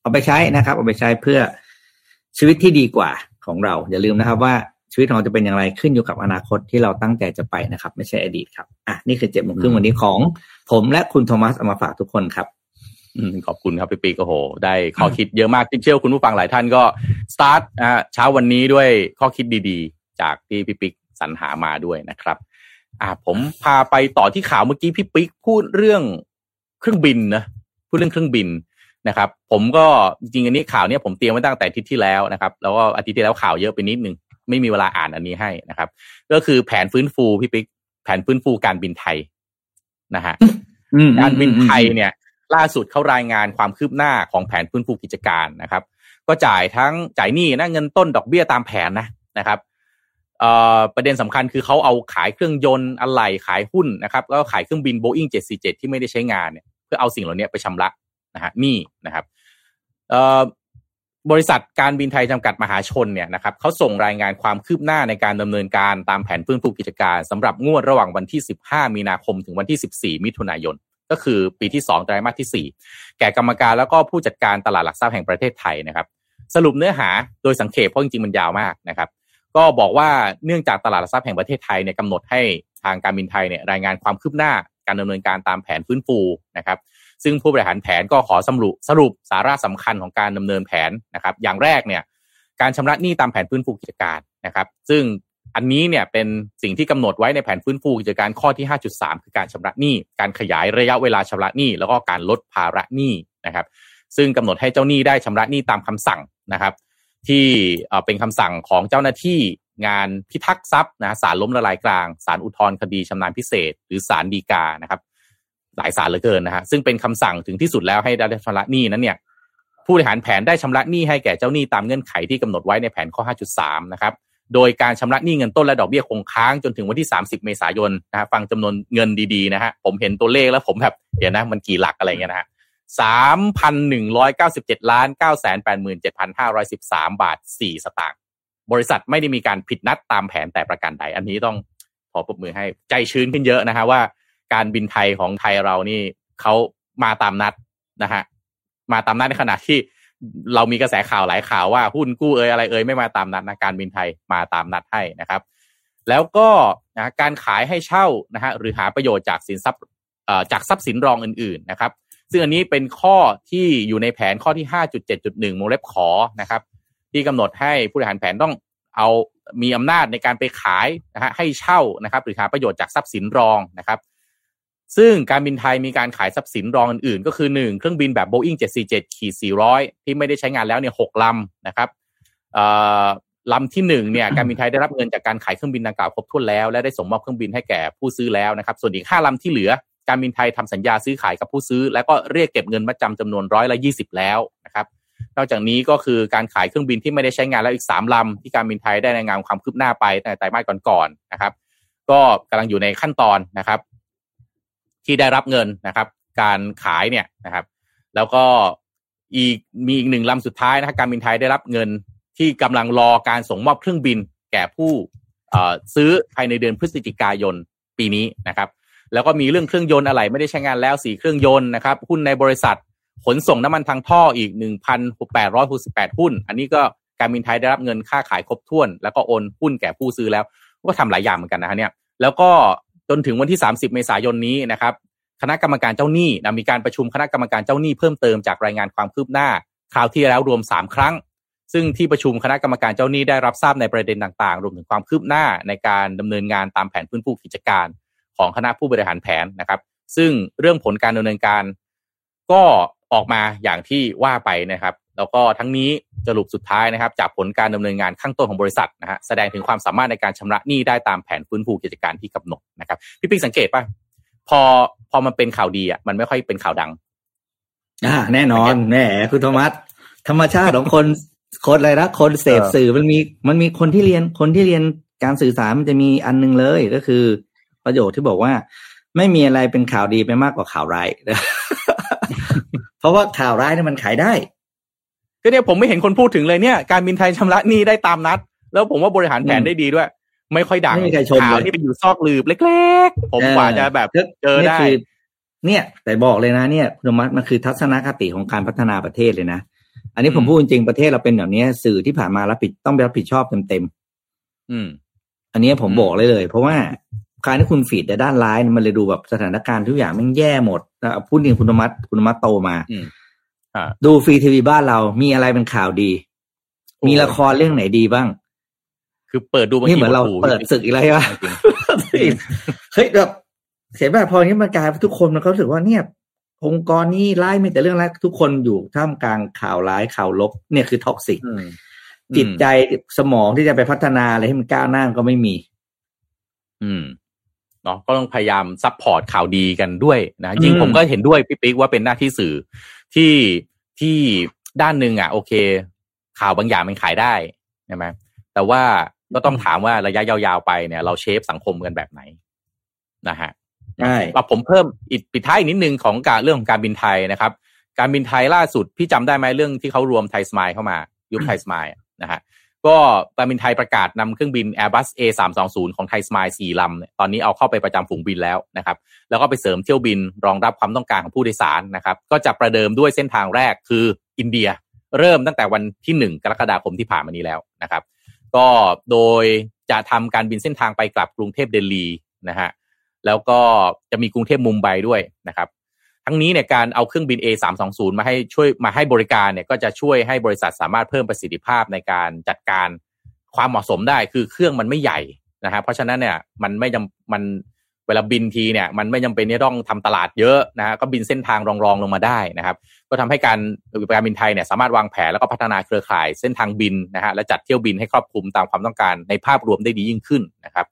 เอาไปใช้นะครับ เอาไปใช้เพื่อชีวิตที่ดีกว่าของเรา อย่าลืมนะครับว่า ชีวิตของเราจะเป็นอย่างไรขึ้นอยู่กับอนาคตที่เราตั้งใจจะไปนะครับ ไม่ใช่อดีตครับอะนี่คือเจ็ดโมงครึ่งวันนี้ของ ผมและคุณโทมัสเอามาฝากทุกคนครับอืมขอบคุณครับพี่ปีกโอ้โห ได้ข้อคิดเยอะมากที่เชื่อว่าคุณผู้ฟังหลายท่านก็สตาร์ทอ่าเช้าวันนี้ด้วยข้อคิดดีๆ จากที่พี่ปิ๊กสรรหามาด้วยนะครับ อ่า ผมพาไปต่อที่ข่าวเมื่อกี้พี่ปิ๊กพูดเรื่องเครื่องบินนะพูดเรื่องเครื่องบินนะครับ ผมก็จริงๆอันนี้ข่าวเนี้ยผมเตรียมไว้ตั้งแต่อาทิตย์ที่แล้วนะครับ แล้วก็อาทิตย์ที่แล้วข่าวเยอะไปนิดนึง ไม่มีเวลาอ่านอันนี้ให้นะครับ ก็คือแผนฟื้นฟูพี่ปิ๊กแผนฟื้นฟูการบินไทยนะฮะอืมการบินไทยเนี่ย ล่าสุดเขารายงานความคืบหน้าของแผนฟื้นฟูกิจการนะครับ ก็จ่ายทั้งจ่ายหนี้นะเงินต้นดอกเบี้ยตามแผนนะนะครับเอ่อประเด็นสำคัญคือเขาเอาขายเครื่องยนต์อะไหล่ขายหุ้นนะครับแล้วก็ขายเครื่องบิน Boeing 747ที่ไม่ได้ใช้งานเนี่ยเพื่อเอาสิ่งเหล่านี้ไปชำระนะฮะหนี้นะครับเอ่อ บริษัทการบินไทยจำกัดมหาชนเนี่ยนะครับเขาส่งรายงานความคืบหน้าในการดำเนินการตามแผนฟื้นฟูกิจการสำหรับงวดระหว่างวันที่ 15 มีนาคมถึงวันที่ 14 มิถุนายน ก็คือปีที่ 2 ไตรมาสที่ 4 แก่กรรมการแล้วก็ผู้จัดการตลาดหลักทรัพย์แห่งประเทศไทยนะครับ สรุปเนื้อหาโดยสังเขปเพราะจริงๆมันยาวมากนะครับ ก็บอกว่าเนื่องจากตลาดหลักทรัพย์แห่งประเทศไทยเนี่ยกำหนดให้ทางการบินไทยเนี่ยรายงานความคืบหน้าการดำเนินการตามแผนฟื้นฟูนะครับ ซึ่งผู้บริหารแผนก็ขอสรุปสรุปสาระสำคัญของการดำเนินแผนนะครับ อย่างแรกเนี่ยการชำระหนี้ตามแผนฟื้นฟูกิจการนะครับ ซึ่งอันนี้เนี่ยเป็นสิ่งที่กำหนดไว้ในแผนฟื้นฟูกิจการข้อที่ 5.3 คือการชำระหนี้ การขยายระยะเวลาชำระหนี้ แล้วก็การลดภาระหนี้นะครับ ซึ่งกำหนดให้เจ้าหนี้ได้ชำระหนี้ตามคำสั่งนะครับ ที่เป็นคำสั่งของเจ้าหน้าที่งานพิทักษ์ทรัพย์นะศาลล้มละลายกลางศาลอุทธรณ์คดีชำนาญพิเศษ หรือศาลฎีกานะครับ หลายศาลเหลือเกินนะฮะซึ่งเป็นคำสั่งถึงที่สุดแล้วให้ได้ชำระหนี้นั้นเนี่ยผู้บริหารแผนได้ชำระหนี้ให้แก่เจ้าหนี้ตามเงื่อนไขที่กำหนดไว้ในแผนข้อ 5.3 นะครับโดยการชำระหนี้เงินต้นและดอกเบี้ยคงค้างจนถึงวันที่ 30 เมษายนนะฮะฟังจำนวนเงินดีๆนะฮะผมเห็นตัวเลขแล้วผมแบบเดี๋ยวนะมันกี่หลักอะไรเงี้ยนะฮะสามพันหนึ่งร้อยเก้าสิบเจ็ดล้านเก้าแสนแปดหมื่นเจ็ดพันห้าร้อยสิบสามบาทสี่สตางค์บริษัทไม่ได้มีการผิดนัดตามแผนแต่ประการใด อันนี้ต้องขอปรบมือให้ใจชื้นขึ้นเยอะนะฮะว่า การบินไทยของไทยเรานี่เขามาตามนัดนะฮะมาตามนัดในขณะที่เรามีกระแสข่าวหลายข่าวว่าหุ้นกู้เอ่ยอะไรเอ่ยไม่มาตามนัดนะการบินไทยมาตามนัดให้นะครับ แล้วก็นะการขายให้เช่านะฮะหรือหาประโยชน์จากสินทรัพย์จากทรัพย์สินรองอื่น ๆนะครับ ซึ่งอันนี้เป็นข้อที่อยู่ในแผนข้อที่ 5.7.1วงเล็บขอนะครับ ที่กำหนดให้ผู้บริหารแผนต้องเอามีอำนาจในการไปขายนะฮะให้เช่านะครับ หรือหาประโยชน์จากทรัพย์สินรองนะครับ ซึ่งการบินไทยมีการขายทรัพย์สินรองอื่นๆ ก็คือ 1 เครื่องบินแบบ Boeing 747ขีด400 ที่ไม่ได้ใช้งานแล้วเนี่ย6ลำนะครับเอ่อลำที่หนึ่งเนี่ยการบินไทยได้รับเงินจากการขายเครื่องบินดังกล่าวครบถ้วนแล้ว และได้ส่งมอบเครื่องบินให้แก่ผู้ซื้อแล้วนะครับ ส่วนอีก 5ลำที่เหลือ การบินไทยทำสัญญาซื้อขายกับผู้ซื้อ แล้วก็เรียกเก็บเงินมาจำจำนวนร้อยละ20แล้วนะครับนอกจากนี้ก็คือการขายเครื่องบินที่ไม่ได้ใช้งานแล้วอีกสามลำที่การบินไทยได้รายงานความคืบหน้าไปตั้งแต่ไตรมาสก่อนๆนะครับ ก็กำลังอยู่ในขั้นตอนนะครับ ที่ได้รับเงินนะครับ การขายเนี่ยนะครับ แล้วก็อีกมีอีกหนึ่งลำสุดท้ายนะครับการบินไทยได้รับเงินที่กำลังรอการส่งมอบเครื่องบินแก่ผู้ซื้อภายในเดือนพฤศจิกายนปีนี้นะครับ แล้วก็มีเรื่องเครื่องยนต์อะไรไม่ได้ใช้งานแล้วสี่เครื่องยนต์นะครับ หุ้นในบริษัทขนส่งน้ำมันทางท่ออีก 1,868 หุ้น อันนี้ก็การบินไทยได้รับเงินค่าขายครบถ้วน แล้วก็โอนหุ้นแก่ผู้ซื้อแล้ว ก็ทำหลายอย่างเหมือนกันนะฮะเนี่ย แล้วก็ จนถึงวันที่ 30 เมษายนนี้นะครับคณะกรรมการเจ้าหนี้นะมีการประชุมคณะกรรมการเจ้าหนี้เพิ่มเติมจากรายงานความคืบหน้าคราวที่แล้วรวม 3 ครั้ง ซึ่งที่ประชุมคณะกรรมการเจ้าหนี้ได้รับทราบในประเด็นต่างๆ รวมถึงความคืบหน้าในการดำเนินงานตามแผนพื้นฟูกิจการ ของคณะผู้บริหารแผนนะครับ ซึ่งเรื่องผลการดำเนินการ ก็ออกมาอย่างที่ว่าไปนะครับแล้วก็ทั้งนี้สรุปสุดท้ายนะครับ จากผลการดำเนินงานข้างต้นของบริษัทนะฮะแสดงถึงความสามารถในการชำระหนี้ได้ตามแผนฟื้นฟูกิจการที่กำหนดนะครับพี่ปิ๊กสังเกตป่ะพอพอมันเป็นข่าวดีอะมันไม่ค่อยเป็นข่าวดัง อ่า แน่นอนแหมคุณโทมัสธรรมชาติของคนคนอะไรนะคนเสพเออสื่อมันมีมันมีคนที่เรียนคนที่เรียนการสื่อสารมันจะมีอันหนึงเลยก็คือ ประโยชน์ที่บอกว่า ไม่มีอะไรเป็นข่าวดีไปมากกว่าข่าวร้ายเพราะว่าข่าวร้ายเนี่ยมันขายได้ ก็เนี่ยผมไม่เห็นคนพูดถึงเลยเนี่ย การบินไทยชำระหนี้ได้ตามนัด แล้วผมว่าบริหารแผนอืมได้ดีด้วย ไม่ค่อยดังไม่มีใครชมข่าวเลยที่ไปอยู่ซอกหลืบเล็กๆ ผมกว่าจะแบบเจอได้นี่คือเนี่ย แต่บอกเลยนะเนี่ยคุณธรรมัสมันคือทัศนคติของการพัฒนาประเทศเลยนะอันนี้ผมอืมพูดจริงๆประเทศเราเป็นแบบเนี้ยสื่อที่ผ่านมารับผิดต้องรับผิดชอบเต็มอืมๆอันนี้ผมอืมบอกเลยเลย เพราะว่าการที่คุณฟีดแต่ด้านร้ายเนี่ยมันเลยดูแบบสถานการณ์ทุกอย่างมันแย่หมดนะพูดจริงคุณธรรมัสคุณธรรมัสโตมาอืมอ่า ดูฟรีทีวีบ้านเรา มีอะไรเป็นข่าวดีโอ้มีละครเรื่องไหนดีบ้าง คือเปิดดูบางนี่ทีเหมือนเราโโเปิดศึกอีกแล้วใช่ปะจริงเฮ้ยแบบเสียแบบพออย่างนี้มันกลายเป็นทุกคนมันก็รู้สึกว่าเนี่ยองค์กรนี้ร้ายไม่แต่เรื่องร้ายทุกคนอยู่ท่ามกลางข่าวร้ายข่าวลบ เนี่ยคือท็อกซิกอืมจิตใจสมองที่จะไปพัฒนาอะไรให้มันก้าวหน้าก็ไม่มี อืมเนาะก็ต้องพยายาม support ข่าวดีกันด้วยนะอืมจริงผมก็เห็นด้วยพี่ปิ๊กว่าเป็นหน้าที่สื่อ ที่ที่ด้านหนึ่งอะ โอเค ข่าวบางอย่างมันขายได้ใช่ไหมแต่ว่าก็ต้องถามว่าระยะยาวๆไปเนี่ย เรา shape สังคมกันแบบไหนนะฮะใช่เอาผมเพิ่มอีกปิดท้ายอีกนิดนึงของการเรื่องของการบินไทยนะครับ การบินไทยล่าสุดพี่จำได้ไหมเรื่องที่เขารวมไทยสมายเข้ามา ยุคไทยสมายนะฮะ ก็การบินไทยประกาศนำเครื่องบิน Airbus A 3 2 0 ของไทยสมายสี่ลำเนี่ยตอนนี้เอาเข้าไปประจำฝูงบินแล้วนะครับ แล้วก็ไปเสริมเที่ยวบินรองรับความต้องการของผู้โดยสารนะครับ ก็จะประเดิมด้วยเส้นทางแรกคืออินเดีย เริ่มตั้งแต่วันที่หนึ่งกรกฎาคมที่ผ่านมานี้แล้วนะครับ ก็โดยจะทำการบินเส้นทางไปกลับกรุงเทพเดลีนะฮะแล้วก็จะมีกรุงเทพมุมไบด้วยนะครับ ทั้งนี้เนี่ยการเอาเครื่องบิน A 3 2 0 มาให้ช่วยมาให้บริการเนี่ยก็จะช่วยให้บริษัทสามารถเพิ่มประสิทธิภาพในการจัดการความเหมาะสมได้คือเครื่องมันไม่ใหญ่นะฮะเพราะฉะนั้นเนี่ยมันไม่จำมันเวลาบินทีเนี่ยมันไม่จำเป็นที่ต้องทำตลาดเยอะนะฮะก็บินเส้นทางรองๆลงมาได้นะครับ ก็ทำให้การการบินไทยเนี่ยสามารถวางแผนแล้วก็พัฒนาเครือข่ายเส้นทางบินนะฮะและจัดเที่ยวบินให้ครอบคลุมตามความต้องการในภาพรวมได้ดียิ่งขึ้นนะครับ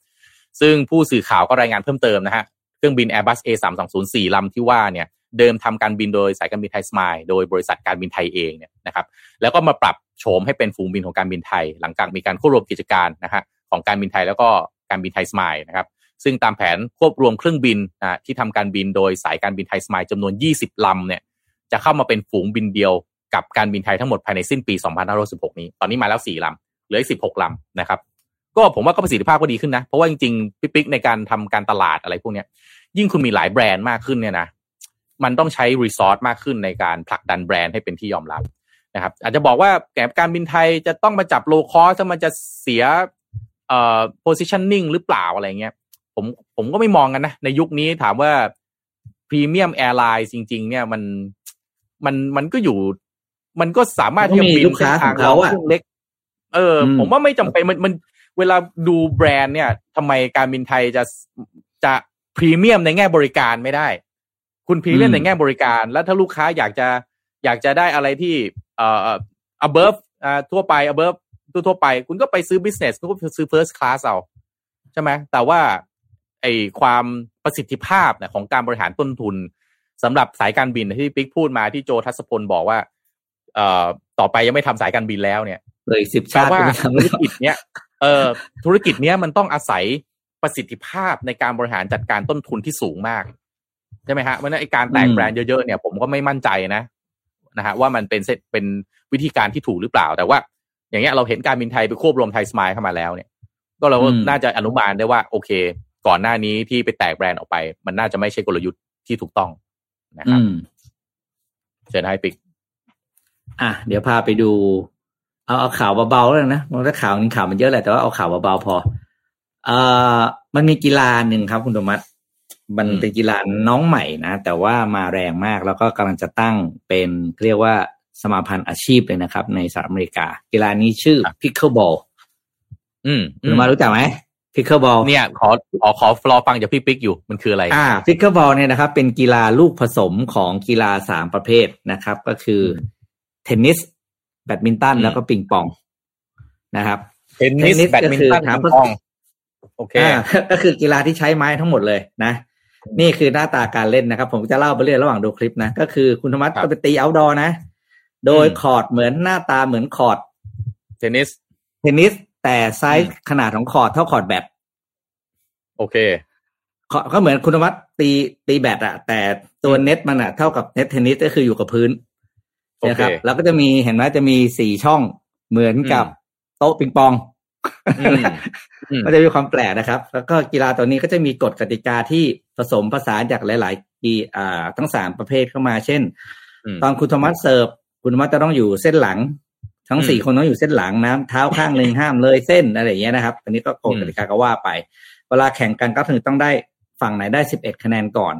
ซึ่งผู้สื่อข่าวก็รายงานเพิ่มเติมนะฮะเครื่องบิน Airbus A 3 2 0 4ลำที่ว่าเนี่ย เดิมทำการบินโดยสายการบินไทยสมายโดยบริษัทการบินไทยเองเนี่ยนะครับแล้วก็มาปรับโฉมให้เป็นฝูงบินของการบินไทย หลังจากมีการควบรวมกิจการนะฮะของการบินไทยแล้วก็การบินไทยสมายนะครับซึ่งตามแผนควบรวมเครื่องบินนะที่ทำการบินโดยสายการบินไทยสมายจำนวน 20 ลำเนี่ยจะเข้ามาเป็นฝูงบินเดียวกับการบินไทยทั้งหมดภายในสิ้นปี 2516 นี้ ตอนนี้มาแล้ว 4 ลำ เหลืออีก16 ลำ นะครับ ก็ผมว่าก็ประสิทธิภาพก็ดีขึ้นนะ เพราะว่าจริงๆ ปิ๊กในการทำการตลาดอะไรพวกเนี้ยยิ่งคุณมีหลายแบรนด์มากขึ้นเนี่ยนะ มันต้องใช้ resource มากขึ้นในการผลักดันแบรนด์ให้เป็นที่ยอมรับนะครับ อาจจะบอกว่าแกการบินไทยจะต้องมาจับ low cost ถ้ามันจะเสียเอ่อ positioning หรือเปล่าอะไรเงี้ย ผมผมก็ไม่มองกันนะ ในยุคนี้ถามว่า premium airline จริง ๆ เนี่ยมันมันมันก็อยู่ มันก็สามารถที่จะบินมันก็มีลูกค้าของเขาอะส้นทงรงเล็ก เอออมผมว่าไม่จำเป็นมันมันเวลาดูแบรนด์เนี่ยทำไมการบินไทยจะจะพรีเมียมในแง่บริการไม่ได้ คุณพรีเมียมในแง่บริการ แล้วถ้าลูกค้าอยากจะอยากจะได้อะไรที่เอ่อ above อ่าทั่วไป above ทั่วทั่วไป คุณก็ไปซื้อ business คุณก็ไปซื้อ first class เอาใช่ไหมแต่ว่าไอความประสิทธิภาพเนี่ยของการบริหารต้นทุนสำหรับสายการบินที่ปิ๊กพูดมาที่โจทัศพลบอกว่า เอ่อต่อไปยังไม่ทำสายการบินแล้วเนี่ยเลยสิบแปลชาติว่าก็ไม่ทำธุรกิจเนี้ยเอ่อธุรกิจเนี้ยมันต้องอาศัยประสิทธิภาพในการบริหารจัดการต้นทุนที่สูงมาก ใช่ไหมฮะเพราะฉะนั้นไอการแตกแบรนด์เยอะๆเนี่ยผมก็ไม่มั่นใจนะนะฮะว่ามันเป็นเซตเป็นวิธีการที่ถูกหรือเปล่า แต่ว่า อย่างเงี้ยเราเห็นการบินไทยไปควบรวมไทยสมายเข้ามาแล้วเนี่ย ก็เราก็น่าจะอนุมานได้ว่า โอเค ก่อนหน้านี้ที่ไปแตกแบรนด์ออกไป มันน่าจะไม่ใช่กลยุทธ์ที่ถูกต้องนะคอืรับมเชิญให้ปิกอะเดี๋ยวพาไปดู เอาเอาข่าวเบาๆแล้วนะมันก็ข่าวนี้ข่าวมันเยอะแหละแต่ว่าเอาข่าวเบาๆพอเอ่อมันมีกีฬาหนึ่งครับคุณธมัส มันเป็นกีฬาน้องใหม่นะ แต่ว่ามาแรงมากแล้วก็กำลังจะตั้งเป็นเรียกว่าสมาพันธ์อาชีพเลยนะครับ ในสหรัฐอเมริกา กีฬานี้ชื่อ pickleball อืมคุณมารู้จักไหม pickleball เนี่ย ขอขอขอฟลอฟังจากพี่ปิ๊กอยู่มันคืออะไร อ่า pickleball เนี่ยนะครับ เป็นกีฬาลูกผสมของกีฬาสามประเภทนะครับ ก็คือเทนนิส แบดมินตัน แล้วก็ปิงปองนะครับเทนนิสแบดมินตันครับปิงปองโอเคอ่าก็คือกีฬาที่ใช้ไม้ทั้งหมดเลยนะ นี่คือหน้าตาการเล่นนะครับ ผมจะเล่าไปเรื่อยระหว่างดูคลิปนะ ก็คือคุณธรรมะครับก็ไปตี outdoor นะ โดยอืมคอร์ตเหมือนหน้าตาเหมือนคอร์ตเทนนิสเทนนิสแต่ไซอืมขนาดของคอร์ตเท่าคอร์ตแบดโอเคคอร์ตก็เหมือนคุณธรรมะตีตีแบดอะแต่ตัวเน็ตมันอะเท่ากับเน็ตเทนนิสก็คืออยู่กับพื้นโอเคนะครับแล้วก็จะมีเห็นไหมจะมีสี่ช่องเหมือนกับอืมโต๊ะปิงปองอืมอืมก็จะมีความแปลกนะครับ แล้วก็กีฬาตัวนี้ก็จะมีกฎกติกาที่ ผสมผสานจากหลายๆกีอ่าทั้งสามประเภทเข้ามา เช่นอืมตอนคุณโทมัสเสิร์ฟคุณโทมัสจะต้องอยู่เส้นหลัง ทั้งอืมสี่คนต้องอยู่เส้นหลังนะเท้าข้างหนึ่งห้ามเลยเส้นอะไรอย่างเงี้ยนะครับอันนี้ก็กฎอืมกติกาก็ว่าไป เวลาแข่งกันก็ถึงต้องได้ฝั่งไหนได้สิบเอ็ดคะแนนก่อน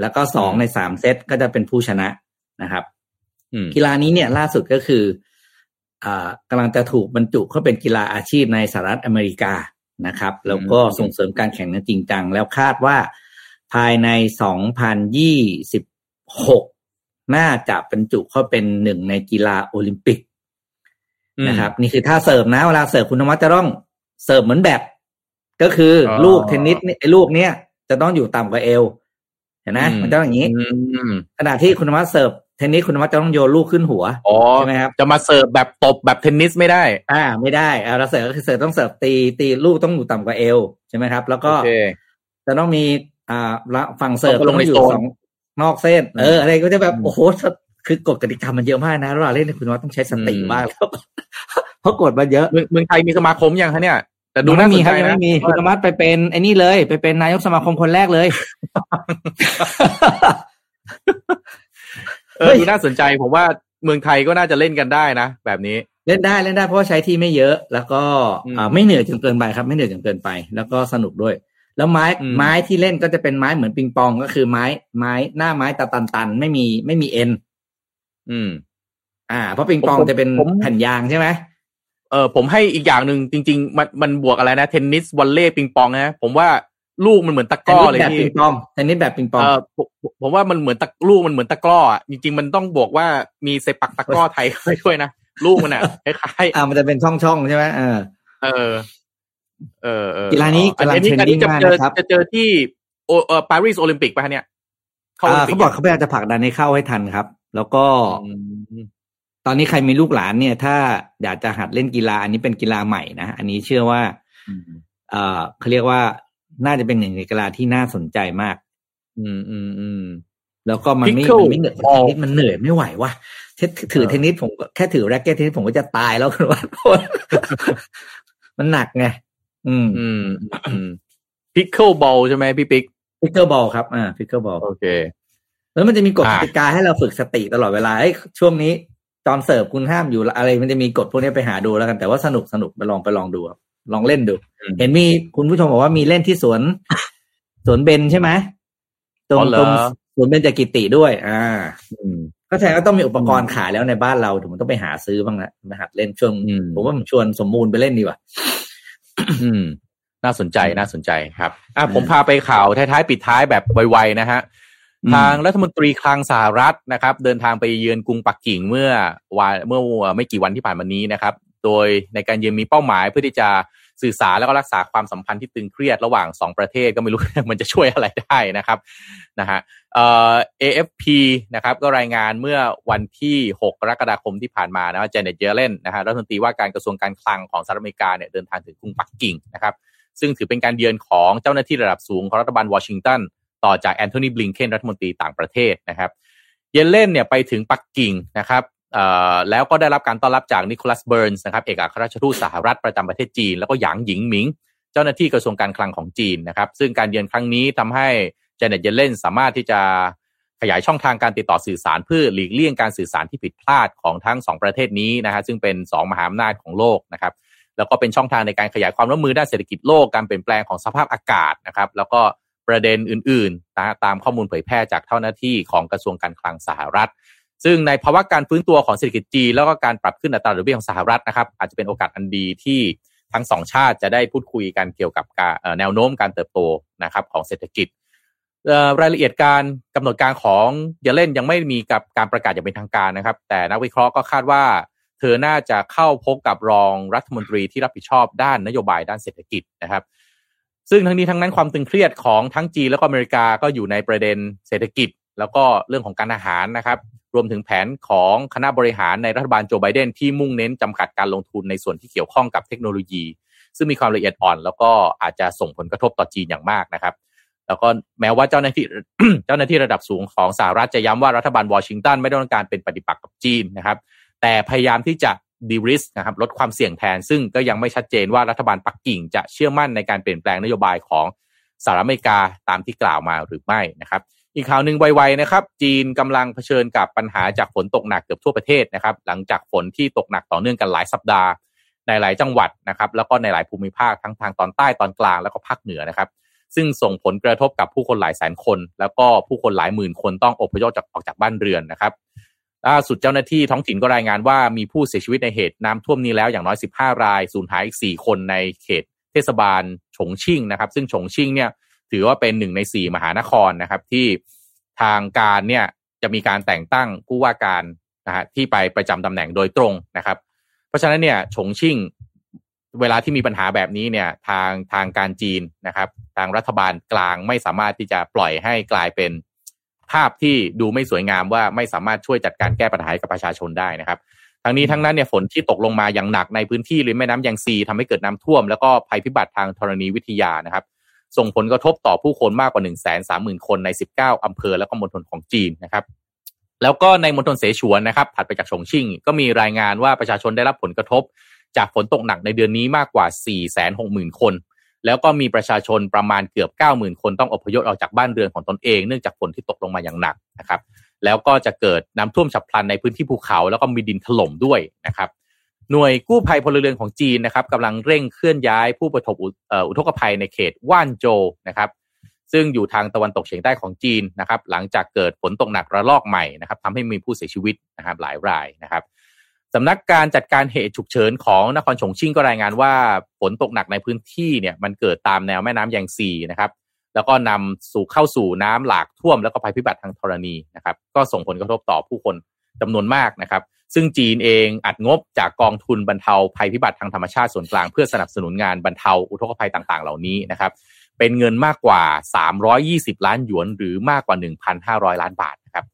แล้วก็สองในสามเซตก็จะเป็นผู้ชนะนะครับอืมกีฬานี้เนี่ยล่าสุดก็คืออ่ากำลังจะถูกบรรจุเข้าเป็นกีฬาอาชีพในสหรัฐอเมริกานะครับ แล้วก็ส่งเสริมการแข่งขันจริงจัง แล้วคาดว่า ภายใน 2026 น่าจะบรรจุเข้าเป็นหนึ่งในกีฬาโอลิมปิกนะครับ นี่คือท่าเสิร์ฟนะเวลาเสิร์ฟคุณธรรมะจะต้องเสิร์ฟเหมือนแบบ ก็คือออลูกเทนนิสเนี่ยไอ้ลูกเนี้ยจะต้องอยู่ต่ำกว่าเอวเห็นไหมอืมมันต้องอย่างนี้อืมขณะที่คุณธรรมะเสิร์ฟเทนนิสคุณธรรมะจะต้องโยนลูกขึ้นหัวอ๋อใช่ไหมครับจะมาเสิร์ฟแบบตบแบบเทนนิสไม่ได้ อ่า ไม่ได้อ่าเราเสิร์ฟก็คือเสิร์ฟต้องเสิร์ฟตีตีลูกต้องอยู่ต่ำกว่าเอวใช่ไหมครับ แล้วก็โอเคจะต้องมี อ่าละฝั่งเสิร์ฟต้องลงในอยู่โซนสองนอกเส้น เออ อะไรก็จะแบบอืมโอ้โห คือกฎกติกามันเยอะมากนะเราเล่นคุณว่าต้องใช้สติอืมมากแล้วเพราะกฎมันเยอะเมืองเมืองไทยมีสมาคมยังคะเนี่ย แต่ดูยังน่าไม่สมีนคใจรับยังนะไม่มีคุณธรรมะไปเป็นไอ้นี่เลย ไปเป็นนายกสมาคมคนแรกเลยเออดูน่าสนใจผมว่าเมืองไทยก็น่าจะเล่นกันได้นะ แบบนี้เล่นได้เล่นได้เพราะว่าใช้ที่ไม่เยอะ แล้วก็อืมอ่าไม่เหนื่อยจนเกินไปครับ ไม่เหนื่อยจนเกินไป แล้วก็สนุกด้วย แล้วไม้อืมไม้ที่เล่นก็จะเป็นไม้เหมือนปิงปองก็คือไม้ไม้หน้าไม้ตาตันตันๆไม่มีไม่มีเอ็นอืม อ่า เพราะปิงปองผมจะเป็นผมแผ่นยางใช่ไหมเออผมให้อีกอย่างหนึ่งจริง ๆ มันมันบวกอะไรนะเทนนิสวอลเลย์ปิงปองนะผมว่าลูกมันเหมือนตะกเทนร้อนิสเลยแบบพี่ปิงปองเทนนิสแบบปิงปองเออผมผมว่ามันเหมือนตะลูกมันเหมือนตะกร้ออะจริง ๆ มันต้องบวกว่ามีเซปักตะกร้อไทยเข้าไปด้วยนะลูกมันอะคล้ายอ่ามันจะเป็นช่องช่องๆใช่ไหมเออๆเออ เออเออกีฬานี้อันกำลังนี้อันนี้ trending จะมากเจอนะครับจะเจอที่โอเออปารีสโอลิมปิกป่ะฮะเนี่ยเข้าโอลิอ่ามปิเขาบอกเขาพยายามจะผลักดันให้เข้าให้ทันครับ แล้วก็อืมตอนนี้ใครมีลูกหลานเนี่ย ถ้าอยากจะหัดเล่นกีฬา อันนี้เป็นกีฬาใหม่นะอันนี้เชื่อว่าเอ่อเขาเรียกว่าน่าจะเป็นหนึ่งในกีฬาที่น่าสนใจมาก อืมอืมอืมแล้วก็มันไม่ Pickle มันไม่เหนื่อยเท ball นนิสมันเหนื่อยไม่ไหวว่ะเทนถือเออเทนนิสผมก็แค่ถือแร็กเก็ตเทนนิสผมก็จะตายแล้วคุณว่ามันหนักไง อืมอืมอืม pickleball ใช่ไหมพี่ปิ๊ก pickleball ครับอ่า pickleball โอเค แล้วมันจะมีกฎอ่ากติกาให้เราฝึกสติตลอดเวลาเอ้ยช่วงนี้ตอนเสิร์ฟคุณห้ามอยู่อะไร มันจะมีกฎพวกนี้ไปหาดูแล้วกัน แต่ว่าสนุกสนุกไปลองไปลองดูครับลองเล่นดู เห็นมีคุณผู้ชมบอกว่ามีเล่นที่สวน สวนเบนใช่ไหมตรงอ๋อเหรอตรงสวนเบนจกิติด้วย อ่าอืมก็แสดงว่าต้องมีอุปกรณ์ขายแล้วในบ้านเราถึงมันต้องไปหาซื้อบ้างละมาหัดเล่นช่วงอืมผมว่ามันชวนสมมูลไปเล่นดีกว่าอืม น่าสนใจน่าสนใจครับ อะอืมผมพาไปข่าวท้ายๆ ปิดท้ายแบบไวๆนะฮะอืมทางรัฐมนตรีคลังสหรัฐนะครับ เดินทางไปเยือนกรุงปักกิ่งเมื่อวันเมื่อไม่กี่วันที่ผ่านมานี้นะครับ โดยในการเยือนมีเป้าหมายเพื่อที่จะ สื่อสารแล้วก็รักษาความสัมพันธ์ที่ตึงเครียดระหว่างสองประเทศก็ไม่รู้ มันจะช่วยอะไรได้นะครับนะฮะเอ่อ AFP นะครับก็รายงานเมื่อวันที่ 6 กรกฎาคมที่ผ่านมานะว่าเจเน็ตเยเลนนะฮะรัฐมนตรีว่าการกระทรวงการคลังของสหรัฐอเมริกาเนี่ยเดินทางถึงกรุงปักกิ่งนะครับซึ่งถือเป็นการเยือนของเจ้าหน้าที่ระดับสูงของรัฐบาลวอชิงตันต่อจากแอนโทนีบลิงเคนรัฐมนตรีต่างประเทศนะครับเยเลนเนี่ยไปถึงปักกิ่งนะครับ แล้วก็ได้รับการต้อนรับจากนิโคลัสเบิร์นส์นะครับเอกอัครราชทูตสหรัฐประจำประเทศจีน แล้วก็หยางหยิงหมิง เจ้าหน้าที่กระทรวงการคลังของจีนนะครับซึ่งการเยือนครั้งนี้ทำให้เจเน็ตเยเลนสามารถที่จะขยายช่องทางการติดต่อสื่อสารเพื่อหลีกเลี่ยงการสื่อสารที่ผิดพลาดของทั้งสองประเทศนี้นะฮะซึ่งเป็นสองมหาอำนาจของโลกนะครับแล้วก็เป็นช่องทางในการขยายความร่วมมือด้านเศรษฐกิจโลกการเปลี่ยนแปลงของสภาพอากาศนะครับแล้วก็ประเด็นอื่นๆนะตามข้อมูลเผยแพร่จากเจ้าหน้าที่ของกระทรวงการคลังสหรัฐ ซึ่งในภาวะการฟื้นตัวของเศรษฐกิจจีนแล้วก็การปรับขึ้นอัตราดอกเบี้ยของสหรัฐนะครับ อาจจะเป็นโอกาสอันดีที่ทั้งสองชาติจะได้พูดคุยกันเกี่ยวกับแนวโน้มการเติบโตนะครับของเศรษฐกิจรายละเอียดการกำหนดการของเยเลนยังไม่มีกับการประกาศอย่างเป็นทางการนะครับ แต่นักวิเคราะห์ก็คาดว่า เธอน่าจะเข้าพบกับรองรัฐมนตรีที่รับผิดชอบด้านนโยบายด้านเศรษฐกิจนะครับ ซึ่งทั้งนี้ทั้งนั้นความตึงเครียดของทั้งจีนแล้วก็อเมริกาก็อยู่ในประเด็นเศรษฐกิจ แล้วก็เรื่องของการอาหารนะครับรวมถึงแผนของคณะบริหารในรัฐบาลโจไบเดนที่มุ่งเน้นจำกัดการลงทุนในส่วนที่เกี่ยวข้องกับเทคโนโลยี ซึ่งมีความละเอียดอ่อน แล้วก็อาจจะส่งผลกระทบต่อจีนอย่างมากนะครับ แล้วก็แม้ว่าเจ้าหน้าที่เจ้าหน้าที่ระดับสูงของสหรัฐจะย้ำว่ารัฐบาลวอชิงตันไม่ต้องการเป็นปฏิปักษ์กับจีนนะครับ แต่พยายามที่จะดีริสนะครับลดความเสี่ยงแทน ซึ่งก็ยังไม่ชัดเจนว่ารัฐบาลปักกิ่งจะเชื่อมั่นในการเปลี่ยนแปลงนโยบายของสหรัฐอเมริกาตามที่กล่าวมาหรือไม่นะครับ อีกข่าวหนึ่งไวๆนะครับ จีนกำลังเผชิญกับปัญหาจากฝนตกหนักเกือบทั่วประเทศนะครับ หลังจากฝนที่ตกหนักต่อเนื่องกันหลายสัปดาห์ ในหลายจังหวัดนะครับ แล้วก็ในหลายภูมิภาคทั้งทางตอนใต้ตอนกลางแล้วก็ภาคเหนือนะครับ ซึ่งส่งผลกระทบกับผู้คนหลายแสนคน แล้วก็ผู้คนหลายหมื่นคนต้องอพยพจากออกจากบ้านเรือนนะครับล่าสุดเจ้าหน้าที่ท้องถิ่นก็รายงานว่ามีผู้เสียชีวิตในเหตุน้ำท่วมนี้แล้วอย่างน้อย 15 รายสูญหายอีก4คนในเขตเทศบาลฉงชิ่งนะครับ ซึ่งฉงชิ่งเนี่ย ถือว่าเป็นหนึ่งใน4มหานครนะครับ ที่ทางการเนี่ยจะมีการแต่งตั้งผู้ว่าการนะฮะที่ไปประจำตำแหน่งโดยตรงนะครับ เพราะฉะนั้นเนี่ยฉงชิ่งเวลาที่มีปัญหาแบบนี้เนี่ยทางทางการจีนนะครับ ทางรัฐบาลกลางไม่สามารถที่จะปล่อยให้กลายเป็นภาพที่ดูไม่สวยงามว่าไม่สามารถช่วยจัดการแก้ปัญหากับประชาชนได้นะครับ ทั้งนี้ทั้งนั้นเนี่ยฝนที่ตกลงมาอย่างหนักในพื้นที่ริมแม่น้ำยางซีทำให้เกิดน้ำท่วม แล้วก็ภัยพิบัติทางธรณีวิทยานะครับ ส่งผลกระทบต่อผู้คนมากกว่า1นึ่งแสนสามหมื่นคนใน 19 อำเภอแล้วก็มณฑลของจีนนะครับ แล้วก็ในมณฑลเสฉวนนะครับ ถัดไปจากฉงชิ่ง ก็มีรายงานว่าประชาชนได้รับผลกระทบ จากฝนตกหนักในเดือนนี้มากกว่า 460,000 คน แล้วก็มีประชาชนประมาณเกือบ 90,000 คนต้องอพยพออกจากบ้านเรือนของตนเองเนื่องจากฝนที่ตกลงมาอย่างหนักนะครับ แล้วก็จะเกิดน้ำท่วมฉับพลันในพื้นที่ภูเขา แล้วก็มีดินถล่มด้วยนะครับ หน่วยกู้ภัยพลเรือนของจีนนะครับกำลังเร่งเคลื่อนย้ายผู้ประสบอุทกภัยในเขตว่านโจนะครับซึ่งอยู่ทางตะวันตกเฉียงใต้ของจีนนะครับหลังจากเกิดฝนตกหนักระลอกใหม่นะครับทำให้มีผู้เสียชีวิตนะครับหลายรายนะครับสำนักการจัดการเหตุฉุกเฉินของนครฉงชิ่งก็รายงานว่าฝนตกหนักในพื้นที่เนี่ยมันเกิดตามแนวแม่น้ำยงซีนะครับแล้วก็นำสู่เข้าสู่น้ำหลากท่วมแล้วก็ภัยพิบัติทางธรณีนะครับก็ส่งผลกระทบต่อผู้คนจำนวนมากนะครับ ซึ่งจีนเองอัดงบจากกองทุนบรรเทาภัยพิบัติทางธรรมชาติส่วนกลางเพื่อสนับสนุนงานบรรเทาอุทกภัยต่าง ๆ เหล่านี้นะครับ เป็นเงินมากกว่า 320 ล้านหยวน หรือมากกว่า 1,500 ล้านบาทนะครับ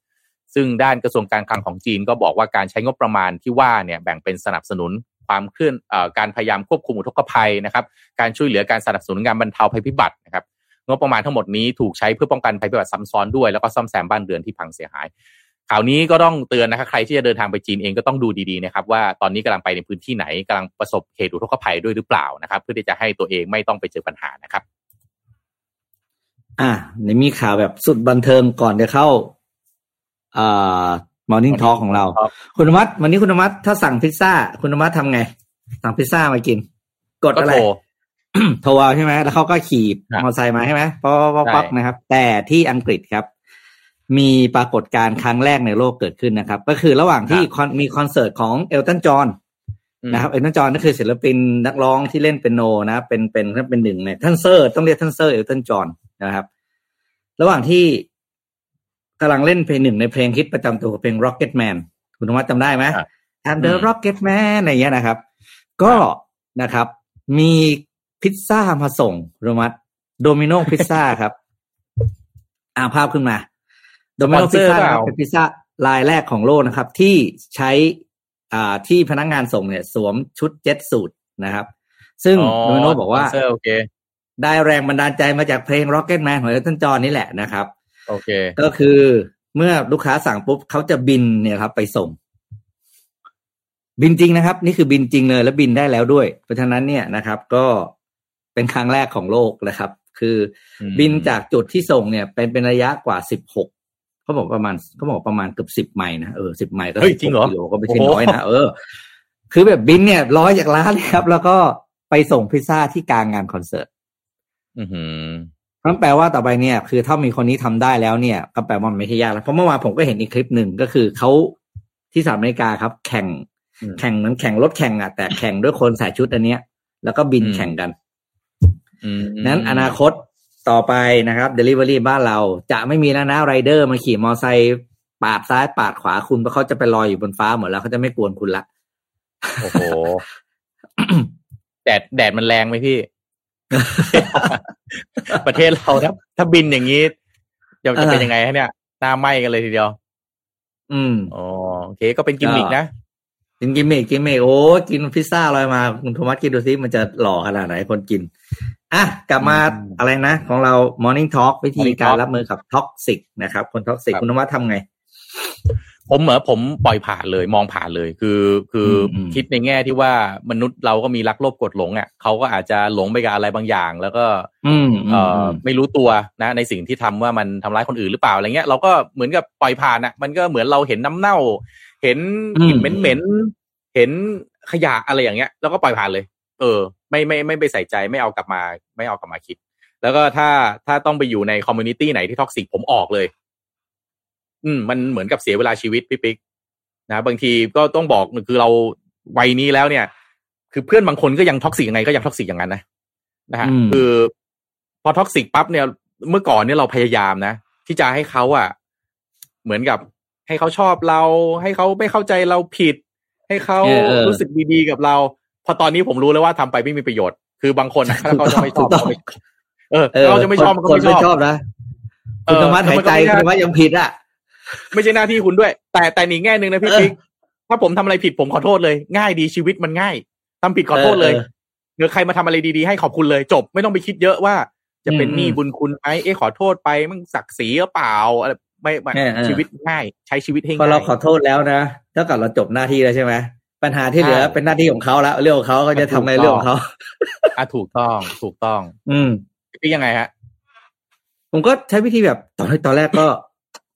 ซึ่งด้านกระทรวงการคลังของจีนก็บอกว่าการใช้งบประมาณที่ว่าเนี่ยแบ่งเป็นสนับสนุนความเคลื่อนการพยายามควบคุมอุทกภัยนะครับ การช่วยเหลือการสนับสนุนงานบรรเทาภัยพิบัตินะครับงบประมาณทั้งหมดนี้ถูกใช้เพื่อป้องกันภัยพิบัติซ้ำซ้อนด้วยแล้วก็ซ่อมแซมบ้านเรือนที่พังเสียหาย ข่าวนี้ก็ต้องเตือนนะครับใครที่จะเดินทางไปจีนเองก็ต้องดูดีๆนะครับว่าตอนนี้กำลังไปในพื้นที่ไหนกำลังประสบเหตุอุทกภัยด้วยหรือเปล่านะครับ เพื่อที่จะให้ตัวเองไม่ต้องไปเจอปัญหานะครับ อ่าในมีข่าวแบบสุดบันเทิงก่อนจะเข้าอ่ามอร์นิ่งทอของเรา คุณมัดวันนี้คุณมัดถ้าสั่งพิซซ่า คุณมัดทำไง สั่งพิซซ่ามากิน กดอะไรโทรเอาใช่ไหมแล้วเขาก็ขี่มอเตอร์ไซค์มาใช่ไหมป๊อกป๊อกนะครับ แต่ที่อังกฤษครับ มีปรากฏการณ์ครั้งแรกในโลกเกิดขึ้นนะครับ ก็คือระหว่างที่มีคอนเสิร์ตของเอลตันจอห์นนะครับเอลตันจอห์นนั่นคือศิลปินนักร้องที่เล่นเปียโนนะเป็นเป็นเป็นหนึ่งในท่านเซอร์ต้องเรียกท่านเซอร์เอลตันจอห์นนะครับ ระหว่างที่กำลังเล่นเพลงหนึ่งในเพลงฮิตประจำตัวเพลง Rocket Man คุณธรรมะจำได้ไหม I'm the Rocket Man อะไรเงี้ยนะครับ ก็นะครับ มีพิซซ่ามาส่งรมัดโดมิโนพิซซ่าครับ อ่าภาพขึ้นมา โดมิโนพิซซ่าเป็นพิซซ่ารายแรกของโลกนะครับ ที่ใช้อ่าที่พนักงานส่งเนี่ยสวมชุด jet suit นะครับ ซึ่งโดมิโนบอกว่าได้แรงบันดาลใจมาจากเพลง Rocket Man ของเอลตันจอห์นนี่แหละนะครับ โอเค ก็คือเมื่อลูกค้าสั่งปุ๊บเขาจะบินเนี่ยครับ ไปส่ง บินจริงนะครับ นี่คือบินจริงเลย แล้วบินได้แล้วด้วย เพราะฉะนั้นเนี่ยนะครับ ก็เป็นครั้งแรกของโลกนะครับ คือบินจากจุดที่ส่งเนี่ย เป็นเป็นระยะกว่าสิบหก เขาบอกประมาณเขาบอกประมาณเกือบสิบไมล์นะเออสิบไมล์ก็เฮ้ยจริงเหรอกิโลก็ไม่ใช่โอ้โหน้อยนะเออ คือแบบบินเนี่ยร้อยจากร้านเลยครับ แล้วก็ไปส่งพิซซ่าที่กลางงานคอนเสิร์ตอือหือนั่นแปลว่าต่อไปเนี่ย คือถ้ามีคนนี้ทำได้แล้วเนี่ย ก็แปลว่ามันไม่ใช่ยากแล้วเพราะเมื่อวานผมก็เห็นอีกคลิปหนึ่งก็คือเขาที่สหรัฐอเมริกาครับ แข่งอืมแข่งเหมือนแข่งรถแข่งอะแต่แข่งด้วยคนใส่ชุดอันเนี้ย แล้วก็บินอืมแข่งกันอืมนั้นอนาคต ต่อไปนะครับ Delivery บ้านเราจะไม่มีแล้วนะไรเดอร์มาขี่มอไซค์ปาดซ้ายปาดขวาคุณเพราะเขาจะไปลอยอยู่บนฟ้าหมดแล้วเขาจะไม่กวนคุณละโอ้โหแดดแดดมันแรงไหมพี่ ประเทศเราถ้าถ้าบินอย่างนี้จะจะเป็นยังไงฮะเนี่ยหน้าไหม้กันเลยทีเดียว อืมอ๋อโอเค ก็เป็นกิมมิกนะกิม gimmick gimmick โอ้กินพิซซ่าลอยมา คุณโทมัสกินดูซิมันจะหล่อขนาดไหนคนกิน อะกลับมาอืมอะไรนะ ของเรา Morning Talk Morning Talk วิธีการรับมือกับ toxic นะครับ คน toxic ครับคุณโทมัสทำไง ผมเหมือนผมปล่อยผ่านเลยมองผ่านเลยคือคืออมคิดในแง่ที่ว่ามนุษย์เราก็มีรักโลภกดหลงอะเขาก็อาจจะหลงไปกับอะไรบางอย่าง แล้วก็ อืมเอ่ออมไม่รู้ตัวนะ ในสิ่งที่ทำว่ามันทำร้ายคนอื่นหรือเปล่าอะไรเงี้ยเราก็เหมือนกับปล่อยผ่านอะ มันก็เหมือนเราเห็นน้ำเน่า เห็นกลิ่นเหม็นๆเห็นขยะอะไรอย่างเงี้ย แล้วก็ปล่อยผ่านเลย เออ ไม่ไม่ไม่ไปใส่ใจไม่เอากลับมา ไม่เอากลับมาคิด แล้วก็ถ้าถ้าต้องไปอยู่ใน community ไหนที่ toxic ผมออกเลย อืม มันเหมือนกับเสียเวลาชีวิตพี่ปิ๊กนะบางทีก็ต้องบอกคือเราวัยนี้แล้วเนี่ย คือเพื่อนบางคนก็ยัง toxic ยังไงก็ยัง toxic อย่างนั้นนะนะฮะอืมคือ พอ toxic ปั๊บเนี่ย เมื่อก่อนเนี่ยเราพยายามนะที่จะให้เขาอะเหมือนกับให้เขาชอบเรา ให้เขาไม่เข้าใจเราผิด ให้เขาเออเออรู้สึกดีๆกับเรา พอตอนนี้ผมรู้แล้วว่าทำไปไม่มีประโยชน์ คือบางคนอะถ้าเขาจะไม่ชอบถูกต้องเขาไม่เออถ้าเขาจะไม่ชอบมันก็คนไม่ชอบชอบนะเอคุณอโทมัสหายใจแล้วมันก็ไม่คุณโทมัสยังผิดอะ ไม่ใช่หน้าที่คุณด้วย แต่แต่อีกแง่หนึ่งนะพี่เออปิ๊กถ้าผมทำอะไรผิดผมขอโทษเลย ง่ายดีชีวิตมันง่ายทำผิดขอโทษเลยเออหรือใครมาทำอะไรดีๆให้ขอบคุณเลย จบไม่ต้องไปคิดเยอะว่า จะเป็นอืมหนี้บุญคุณไหมเอ๊ะขอโทษไปมึงศักดิ์ศรีหรือเปล่าอะไรไม่ไม่เออเออชีวิตง่าย ใช้ชีวิตให้พอง่าเรายขอโทษแล้วนะเท่ากับเราจบหน้าที่แล้วใช่ไหม ปัญหาที่เหลือใช่เป็นหน้าที่ของเขาแล้วเรื่องของเขาก็จะทำในถูกต้องเรื่องของเขาอะถูกต้องถูกต้อง อืมพี่ยังไงฮะผมก็ใช้วิธีแบบตอนตอนแรกก็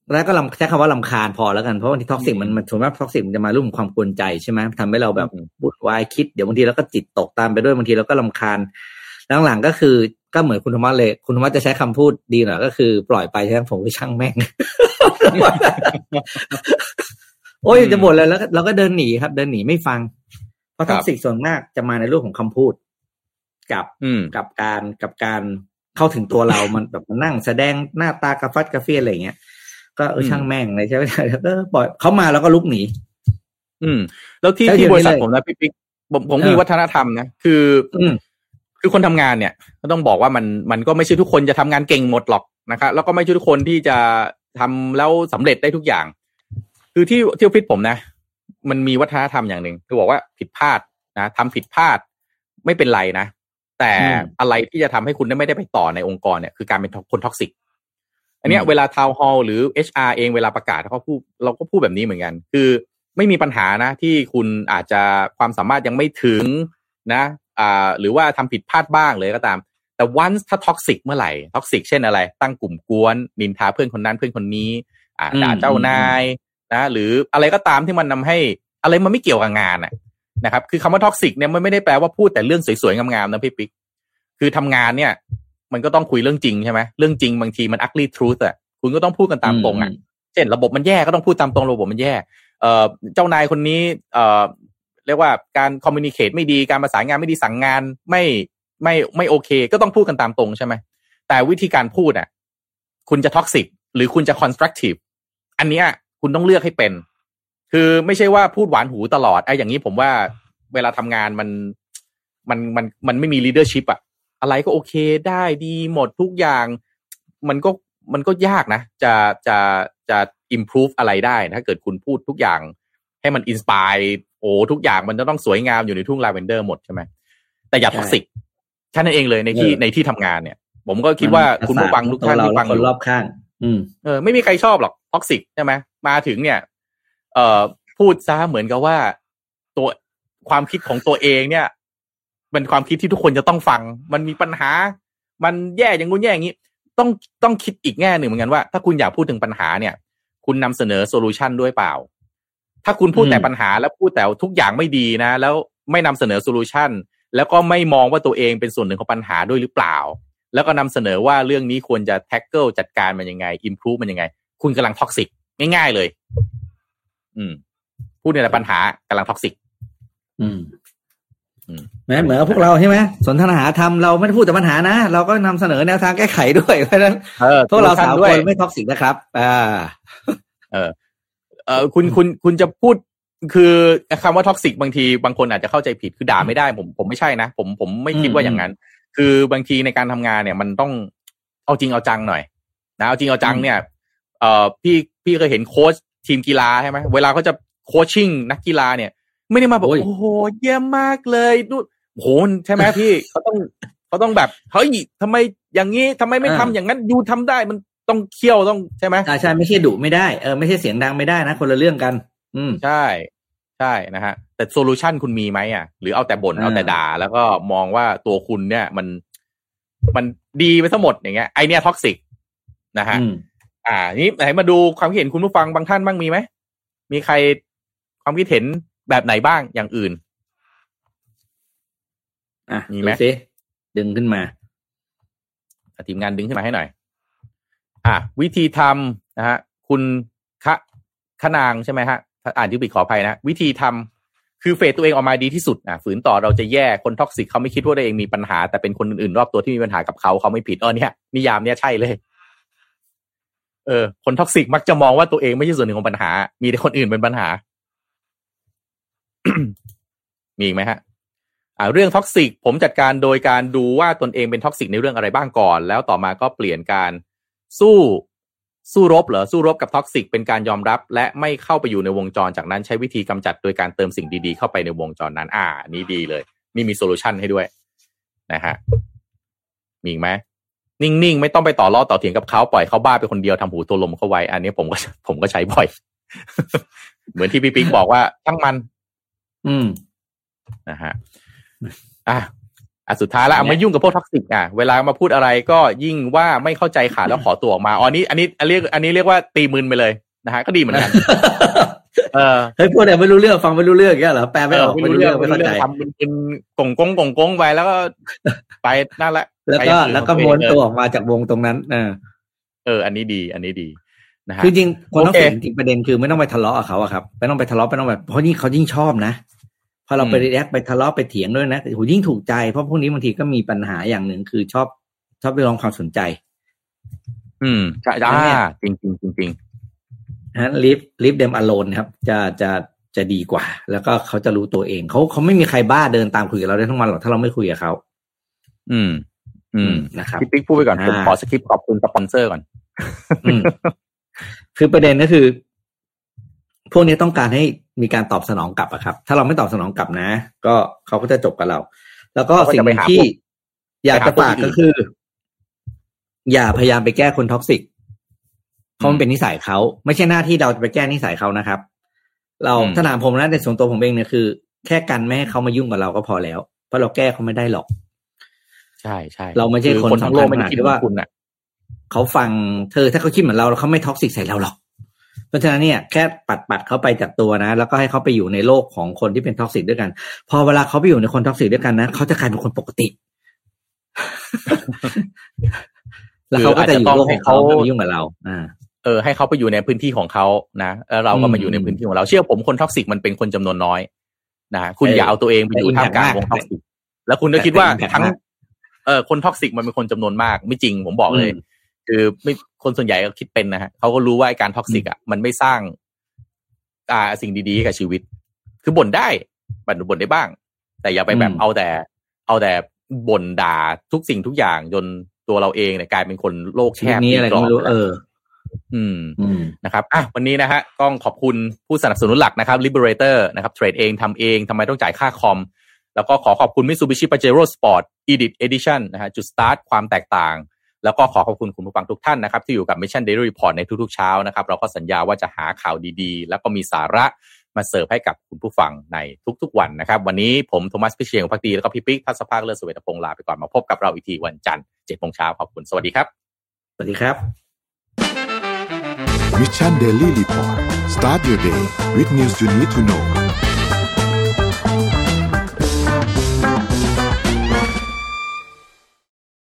ตอนแรกก็รำใช้คำว่ารำคาญพอแล้วกันเพราะบางที toxic มันมันส่วนมาก toxic มันจะมาร่วมความกวนใจใช่ไหมทำให้เราแบบอืมวุ่นวายคิดเดี๋ยวบางทีเราก็จิตตกตามไปด้วยบางทีเราก็รำคาญหลังๆก็คือก็เหมือนคุณธรรมะเลย คุณธรรมะจะใช้คำพูดดีหน่อยก็คือปล่อยไปใช่ไหมผมก็ช่างแม่ง โอ้ยจะบ่นเลยแล้วก็เราก็เดินหนีครับ เดินหนีไม่ฟัง เพราะครัท็บอกซิกส่วนมากจะมาในรูปของคำพูด กับอืมกับการกับการเข้าถึงตัวเรามันแบบมันนั่งแสดงหน้าตากระฟัดกระเฟียอะไรอย่างเงี้ย ก็เอออืมช่างแม่งเลยใช่ไหมแล้วก็ปล่อยเขามาแล้วก็ลุกหนี อืม แล้วที่แล้วที่เดี๋ยวบริษัทนี้เลยผมนะพี่ปิ๊กผมผมเออมีวัฒนธรรมนะคืออืมคือคนทำงานเนี่ย ก็ต้องบอกว่ามันมันก็ไม่ใช่ทุกคนจะทำงานเก่งหมดหรอกนะครับแล้วก็ไม่ใช่ทุกคนที่จะทำแล้วสำเร็จได้ทุกอย่าง คือที่ที่ออฟฟิศผมนะ มันมีวัฒนธรรมอย่างหนึ่งคือบอกว่าผิดพลาดนะทำผิดพลาดไม่เป็นไรนะ แต่อืมอะไรที่จะทำให้คุณได้ไม่ได้ไปต่อในองค์กรเนี่ยคือการเป็นคน toxic อันเนี้ยอืมเวลา town hall หรือ HR เองเวลาประกาศเขาพูดเราก็พูดแบบนี้เหมือนกัน คือไม่มีปัญหานะที่คุณอาจจะความสามารถยังไม่ถึงนะอ่าหรือว่าทำผิดพลาดบ้างเลยก็ตาม แต่ once ถ้า toxic เมื่อไหร่ toxic เช่นอะไร ตั้งกลุ่มก๊วนนินทาเพื่อนคนนั้นเพื่อนคนนี้ อ่าอืมด่าเจ้านาย นะ หรืออะไรก็ตามที่มันนำให้อะไรมันไม่เกี่ยวกับงานน่ะนะครับ คือคำว่า toxic เนี่ยมันไม่ได้แปลว่าพูดแต่เรื่องสวยๆงามๆนะพี่ปิ๊กคือทำงานเนี่ย มันก็ต้องคุยเรื่องจริงใช่ไหมเรื่องจริงบางทีมัน ugly truth อะคุณก็ต้องพูดกันตามตรงอะเช่นระบบมันแย่ก็ต้องพูดตามตรงระบบมันแย่เอ่อเจ้านายคนนี้เอ่อเรียกว่าการ communicate ไม่ดีการประสานงานไม่ดีสั่งงานไม่ไม่ไม่โอเค ก็ต้องพูดกันตามตรงใช่ไหมแต่วิธีการพูดอะ คุณจะท็อกซิกหรือคุณจะคอนสตรักทีฟอันเนี้ย คุณต้องเลือกให้เป็น คือไม่ใช่ว่าพูดหวานหูตลอดไอ้อย่างนี้ผมว่าเวลาทำงานมันมันมันมันไม่มี leadership อะอะไรก็โอเคได้ดีหมดทุกอย่าง มันก็มันก็ยากนะ จะจะจะ improve อะไรได้ถ้าเกิดคุณพูดทุกอย่าง ให้มัน inspire โอ้ทุกอย่างมันจะต้องสวยงามอยู่ในทุ่งลาเวนเดอร์หมดใช่ไหมแต่อย่าใช่ toxic แค่นั้นเองเลยในที่เออในที่ทำงานเนี่ย ผมก็คิดว่าคุณผู้ฟังทุกท่านเราที่และฟังคนอยู่รอบข้าง อืมเออไม่มีใครชอบหรอก toxic ใช่ไหม มาถึงเนี่ย เอ่อพูดซะเหมือนกับว่า ตัวความคิดของตัวเองเนี่ยเป็นความคิดที่ทุกคนจะต้องฟัง มันมีปัญหา มันแย่อย่างงู้นแย่อย่างนี้ ต้องต้องคิดอีกแง่หนึ่งเหมือนกันว่า ถ้าคุณอยากพูดถึงปัญหาเนี่ย คุณนำเสนอ solution ด้วยเปล่า ถ้าคุณพูดอืมแต่ปัญหาแล้วพูดแต่ทุกอย่างไม่ดีนะ แล้วไม่นำเสนอ solution แล้วก็ไม่มองว่าตัวเองเป็นส่วนหนึ่งของปัญหาด้วยหรือเปล่า แล้วก็นำเสนอว่าเรื่องนี้ควรจะ tackle จัดการมันยังไง improve มันยังไง คุณกำลัง toxic ง่ายๆเลย อืม พูดในแต่ปัญหากำลัง toxic อืมอืมแหมเหมือนกับพวกเราใช่ไหมสนทนาหาธรรมเราไม่ได้พูดแต่ปัญหานะ เราก็นำเสนอแนวทางแก้ไขด้วยเพราะฉะนั้นเออพวกเรา solution สาวด้คนไม่ toxic นะครับ อ่า เออคุณคุณคุณจะพูดคือคำว่า toxic บางทีบางคนอาจจะเข้าใจผิดคือด่าไม่ได้ ผมผมไม่ใช่นะผมผมไม่คิดว่าอย่างนั้น คือบางทีในการทำงานเนี่ย มันต้องเอาจริงเอาจังหน่อย นะเอาจริงเอาจังเนี่ย เอ่อพี่ พี่เคยเห็นโค้ชทีมกีฬาใช่ไหมเวลาเขาจะ coaching นักกีฬาเนี่ย ไม่ได้มาบอกโอ้ยโอ้โหเยี่ยมมากเลยดูโอ้โหใช่ไหมพี่เขาต้องเขาต้องแบบเฮ้ยทำไมอย่างนี้ทำไมไม่ทำอย่างนั้น you ทำได้มันต้องเคี่ยวต้องใช่ไหมใช่ใช่ไม่ใช่ดุไม่ได้เออไม่ใช่เสียงดังไม่ได้นะ คนละเรื่องกัน อืมใช่ ใช่นะฮะ แต่ solution คุณมีไหมอะ หรือเอาแต่บ่นอ่าเอาแต่ด่า แล้วก็มองว่าตัวคุณเนี่ย มันมันดีไปทั้งหมดอย่างเงี้ยไอเนี้ย toxic นะฮะ อืมอ่า นี้ไหนมาดูความคิดเห็นคุณผู้ฟังบางท่านบ้างมีไหม มีใครความคิดเห็นแบบไหนบ้างอย่างอื่น อะมีไหมดูสิดึงขึ้นมาอะทีมงานดึงขึ้นมาให้หน่อย อะวิธีทำนะฮะ คุณคะขนางใช่ไหมฮะถ้าอ่านที่ผิดขออภัยนะ วิธีทำคือ fade ตัวเองออกมาดีที่สุดอะฝืนต่อเราจะแย่คน toxic เขาไม่คิดว่าตัวเองมีปัญหา แต่เป็นคนอื่นๆรอบตัวที่มีปัญหากับเขาเขาไม่ผิดเออเนี่ยนิยามเนี่ยใช่เลย เออคน toxic มักจะมองว่าตัวเองไม่ใช่ส่วนหนึ่งของปัญหา มีแต่คนอื่นเป็นปัญหา มีอีกไหมฮะอ่าเรื่อง toxic ผมจัดการโดยการดูว่าตนเองเป็น toxic ในเรื่องอะไรบ้างก่อน แล้วต่อมาก็เปลี่ยนการสู้สู้รบเหรอสู้รบกับ toxic เป็นการยอมรับ และไม่เข้าไปอยู่ในวงจรจากนั้นใช้วิธีกำจัดโดยการเติมสิ่งดี ๆ เข้าไปในวงจรนั้น อ่า นี้ดีเลย นี่มี solution ให้ด้วย นะฮะ มีอีกไหม นิ่งๆ ไม่ต้องไปต่อล้อต่อเถียงกับเขาปล่อยเขาบ้าไปคนเดียวทำหูทวนลมเขาไว้ อันนี้ผมก็ผมก็ใช้บ่อย เหมือนที่พี่ปิ๊กบอกว่าทั้งมัน อืมนะฮะอะอะสุดท้ายแล้วอะไม่ยุ่งกับพวก toxic อะเวลามาพูดอะไรก็ยิ่งว่าไม่เข้าใจขาดแล้วขอตัวออกมาอ๋อนี่อันนี้อันนี้เรียกอันนี้เรียกว่าตีมึนไปเลยนะฮะก็ดีเหมือนกันเออเฮ้ยพูดแต่ไม่รู้เรื่องฟังไม่รู้เรื่องอย่างเงี้ยเหรอแปลไม่ออกไม่รู้เรื่องไม่เข้าใจทำเป็นเป็นกงกงกงกงไปแล้วก็ไปนั่นแหละ แล้วไปก็อย่างอื่นแล้วก็ของม้วนเองตัวออกมาจากวงตรงนั้นเออเออ อันนี้ดี อันนี้ดีนะฮะคือจริงคนต้องโอเคเห็นจริงประเด็นคือไม่ต้องไปทะเลาะกับเขาอะครับไม่ต้องไปทะเลาะไม่ต้องแบบเพราะนี่เขายิ่งชอบนะพอเราไปอืม react ไปทะเลาะไปเถียงด้วยนะโหยิ่งถูกใจเพราะพวกนี้บางทีก็มีปัญหาอย่างหนึ่งคือชอบชอบเรียกร้องความสนใจ อืมใช่อันเนี้อ่ายจริงจริงจริงจริงนะ leave leave them alone ครับ จะจะจะดีกว่า แล้วก็เขาจะรู้ตัวเองเขาเขาไม่มีใครบ้าเดินตามคุยกับเราได้ทั้งวันหรอกถ้าเราไม่คุยกับเขาอืม อืมนะครับพี่ปิ๊กพูดไปก่อนผมอ่าขอสคริปต์ขอบคุณสปอนเซอร์ก่อนอืมคือประเด็นก็คือ พวกนี้ต้องการให้มีการตอบสนองกลับอะครับ ถ้าเราไม่ตอบสนองกลับนะ ก็เขาก็จะจบกับเรา แล้วก็เขาก็สิ่งจะหไปนึ่งหาที่พวกอยากจะไปหาพวกฝากอื่นก็คือ อย่าพยายามไปแก้คน toxic เพราะมันเป็นนิสัยเขาไม่ใช่หน้าที่เราจะไปแก้นิสัยเขานะครับ เราอืมถ้าถามผมนะในส่วนตัวผมเองเนี่ยคือ แค่กันไม่ให้เขามายุ่งกับเราก็พอแล้ว เพราะเราแก้เขาไม่ได้หรอก ใช่ใช่เราไม่ใช่อคนคนทั้งโลกสำคัญไม่ได้คิดขนาดที่ว่าว่าคุณอะเขาฟังเธอถ้าเขาคิดเหมือนเราเขาไม่ toxic ใส่เราหรอก เพราะฉะนั้นเนี่ยแค่ปัดปัดเขาไปจากตัวนะ แล้วก็ให้เขาไปอยู่ในโลกของคนที่เป็น toxic ด้วยกัน พอเวลาเขาไปอยู่ในคน toxic ด้วยกันนะเขาจะกลายเป็นคนปกติ แล้วเขาก็จะอยู่โลกของเขาไม่มายุ่งกับเรา อ่าเออให้เขาไปอยู่ในพื้นที่ของเขานะแล้วเราก็อืมมาอยู่ในพื้นที่ของเราเชื่อผมคนท็อกซิกมันเป็นคนจำนวนน้อยนะคุณเอออย่าเอาตัวเองไปอยู่แต่ท่ามกลาง impact วงมากท็อกซิกแล้วคุณก็คิดว่าแต่ impact ทั้งมาก เออคนท็อกซิกมันเป็นคนจำนวนมาก ไม่จริงผมบอกเลยอืมคือไม่คนส่วนใหญ่ก็คิดเป็นนะฮะเขาก็รู้ว่าไอ้การท็อกซิกอะมันไม่สร้าง อ่าสิ่งดีๆให้กับชีวิต คือบ่นได้บ่นบ่นได้บ้าง แต่อย่าไปแบบอืมเอาแต่ เอาแต่บ่นด่าทุกสิ่งทุกอย่างจนตัวเราเองเนี่ยกลายเป็นคนโลกชีแควิตบนี้อะไรก็ไม่รู้กบเอออืมอืมนะครับอะวันนี้นะฮะต้องขอบคุณผู้สนับสนุนหลักนะครับ Liberator นะครับเทรดเองทำเองทำไมต้องจ่ายค่าคอม แล้วก็ขอขอบคุณ Mitsubishi Pajero Sport Edit Edition นะฮะจุดสตาร์ทความแตกต่าง แล้วก็ขอขอบคุณคุณผู้ฟังทุกท่านนะครับ ที่อยู่กับ Mission Daily Report ในทุกๆเช้านะครับ เราก็สัญญาว่าจะหาข่าวดีๆ แล้วก็มีสาระมาเสิร์ฟให้กับคุณผู้ฟังในทุกๆ วันนะครับ วันนี้ผมโทมัสพิเชียงพักดีแล้วก็พี่ปิ๊กทัศภาคเลิศสเวตพงษ์ลาไปก่อนมาพบกับเราอีกทีวันจันทร์เจ็ดโมงเช้าขอบคุณสวัสดีครับ สวัสดีครับ Mission Daily Report start your day with news you need to know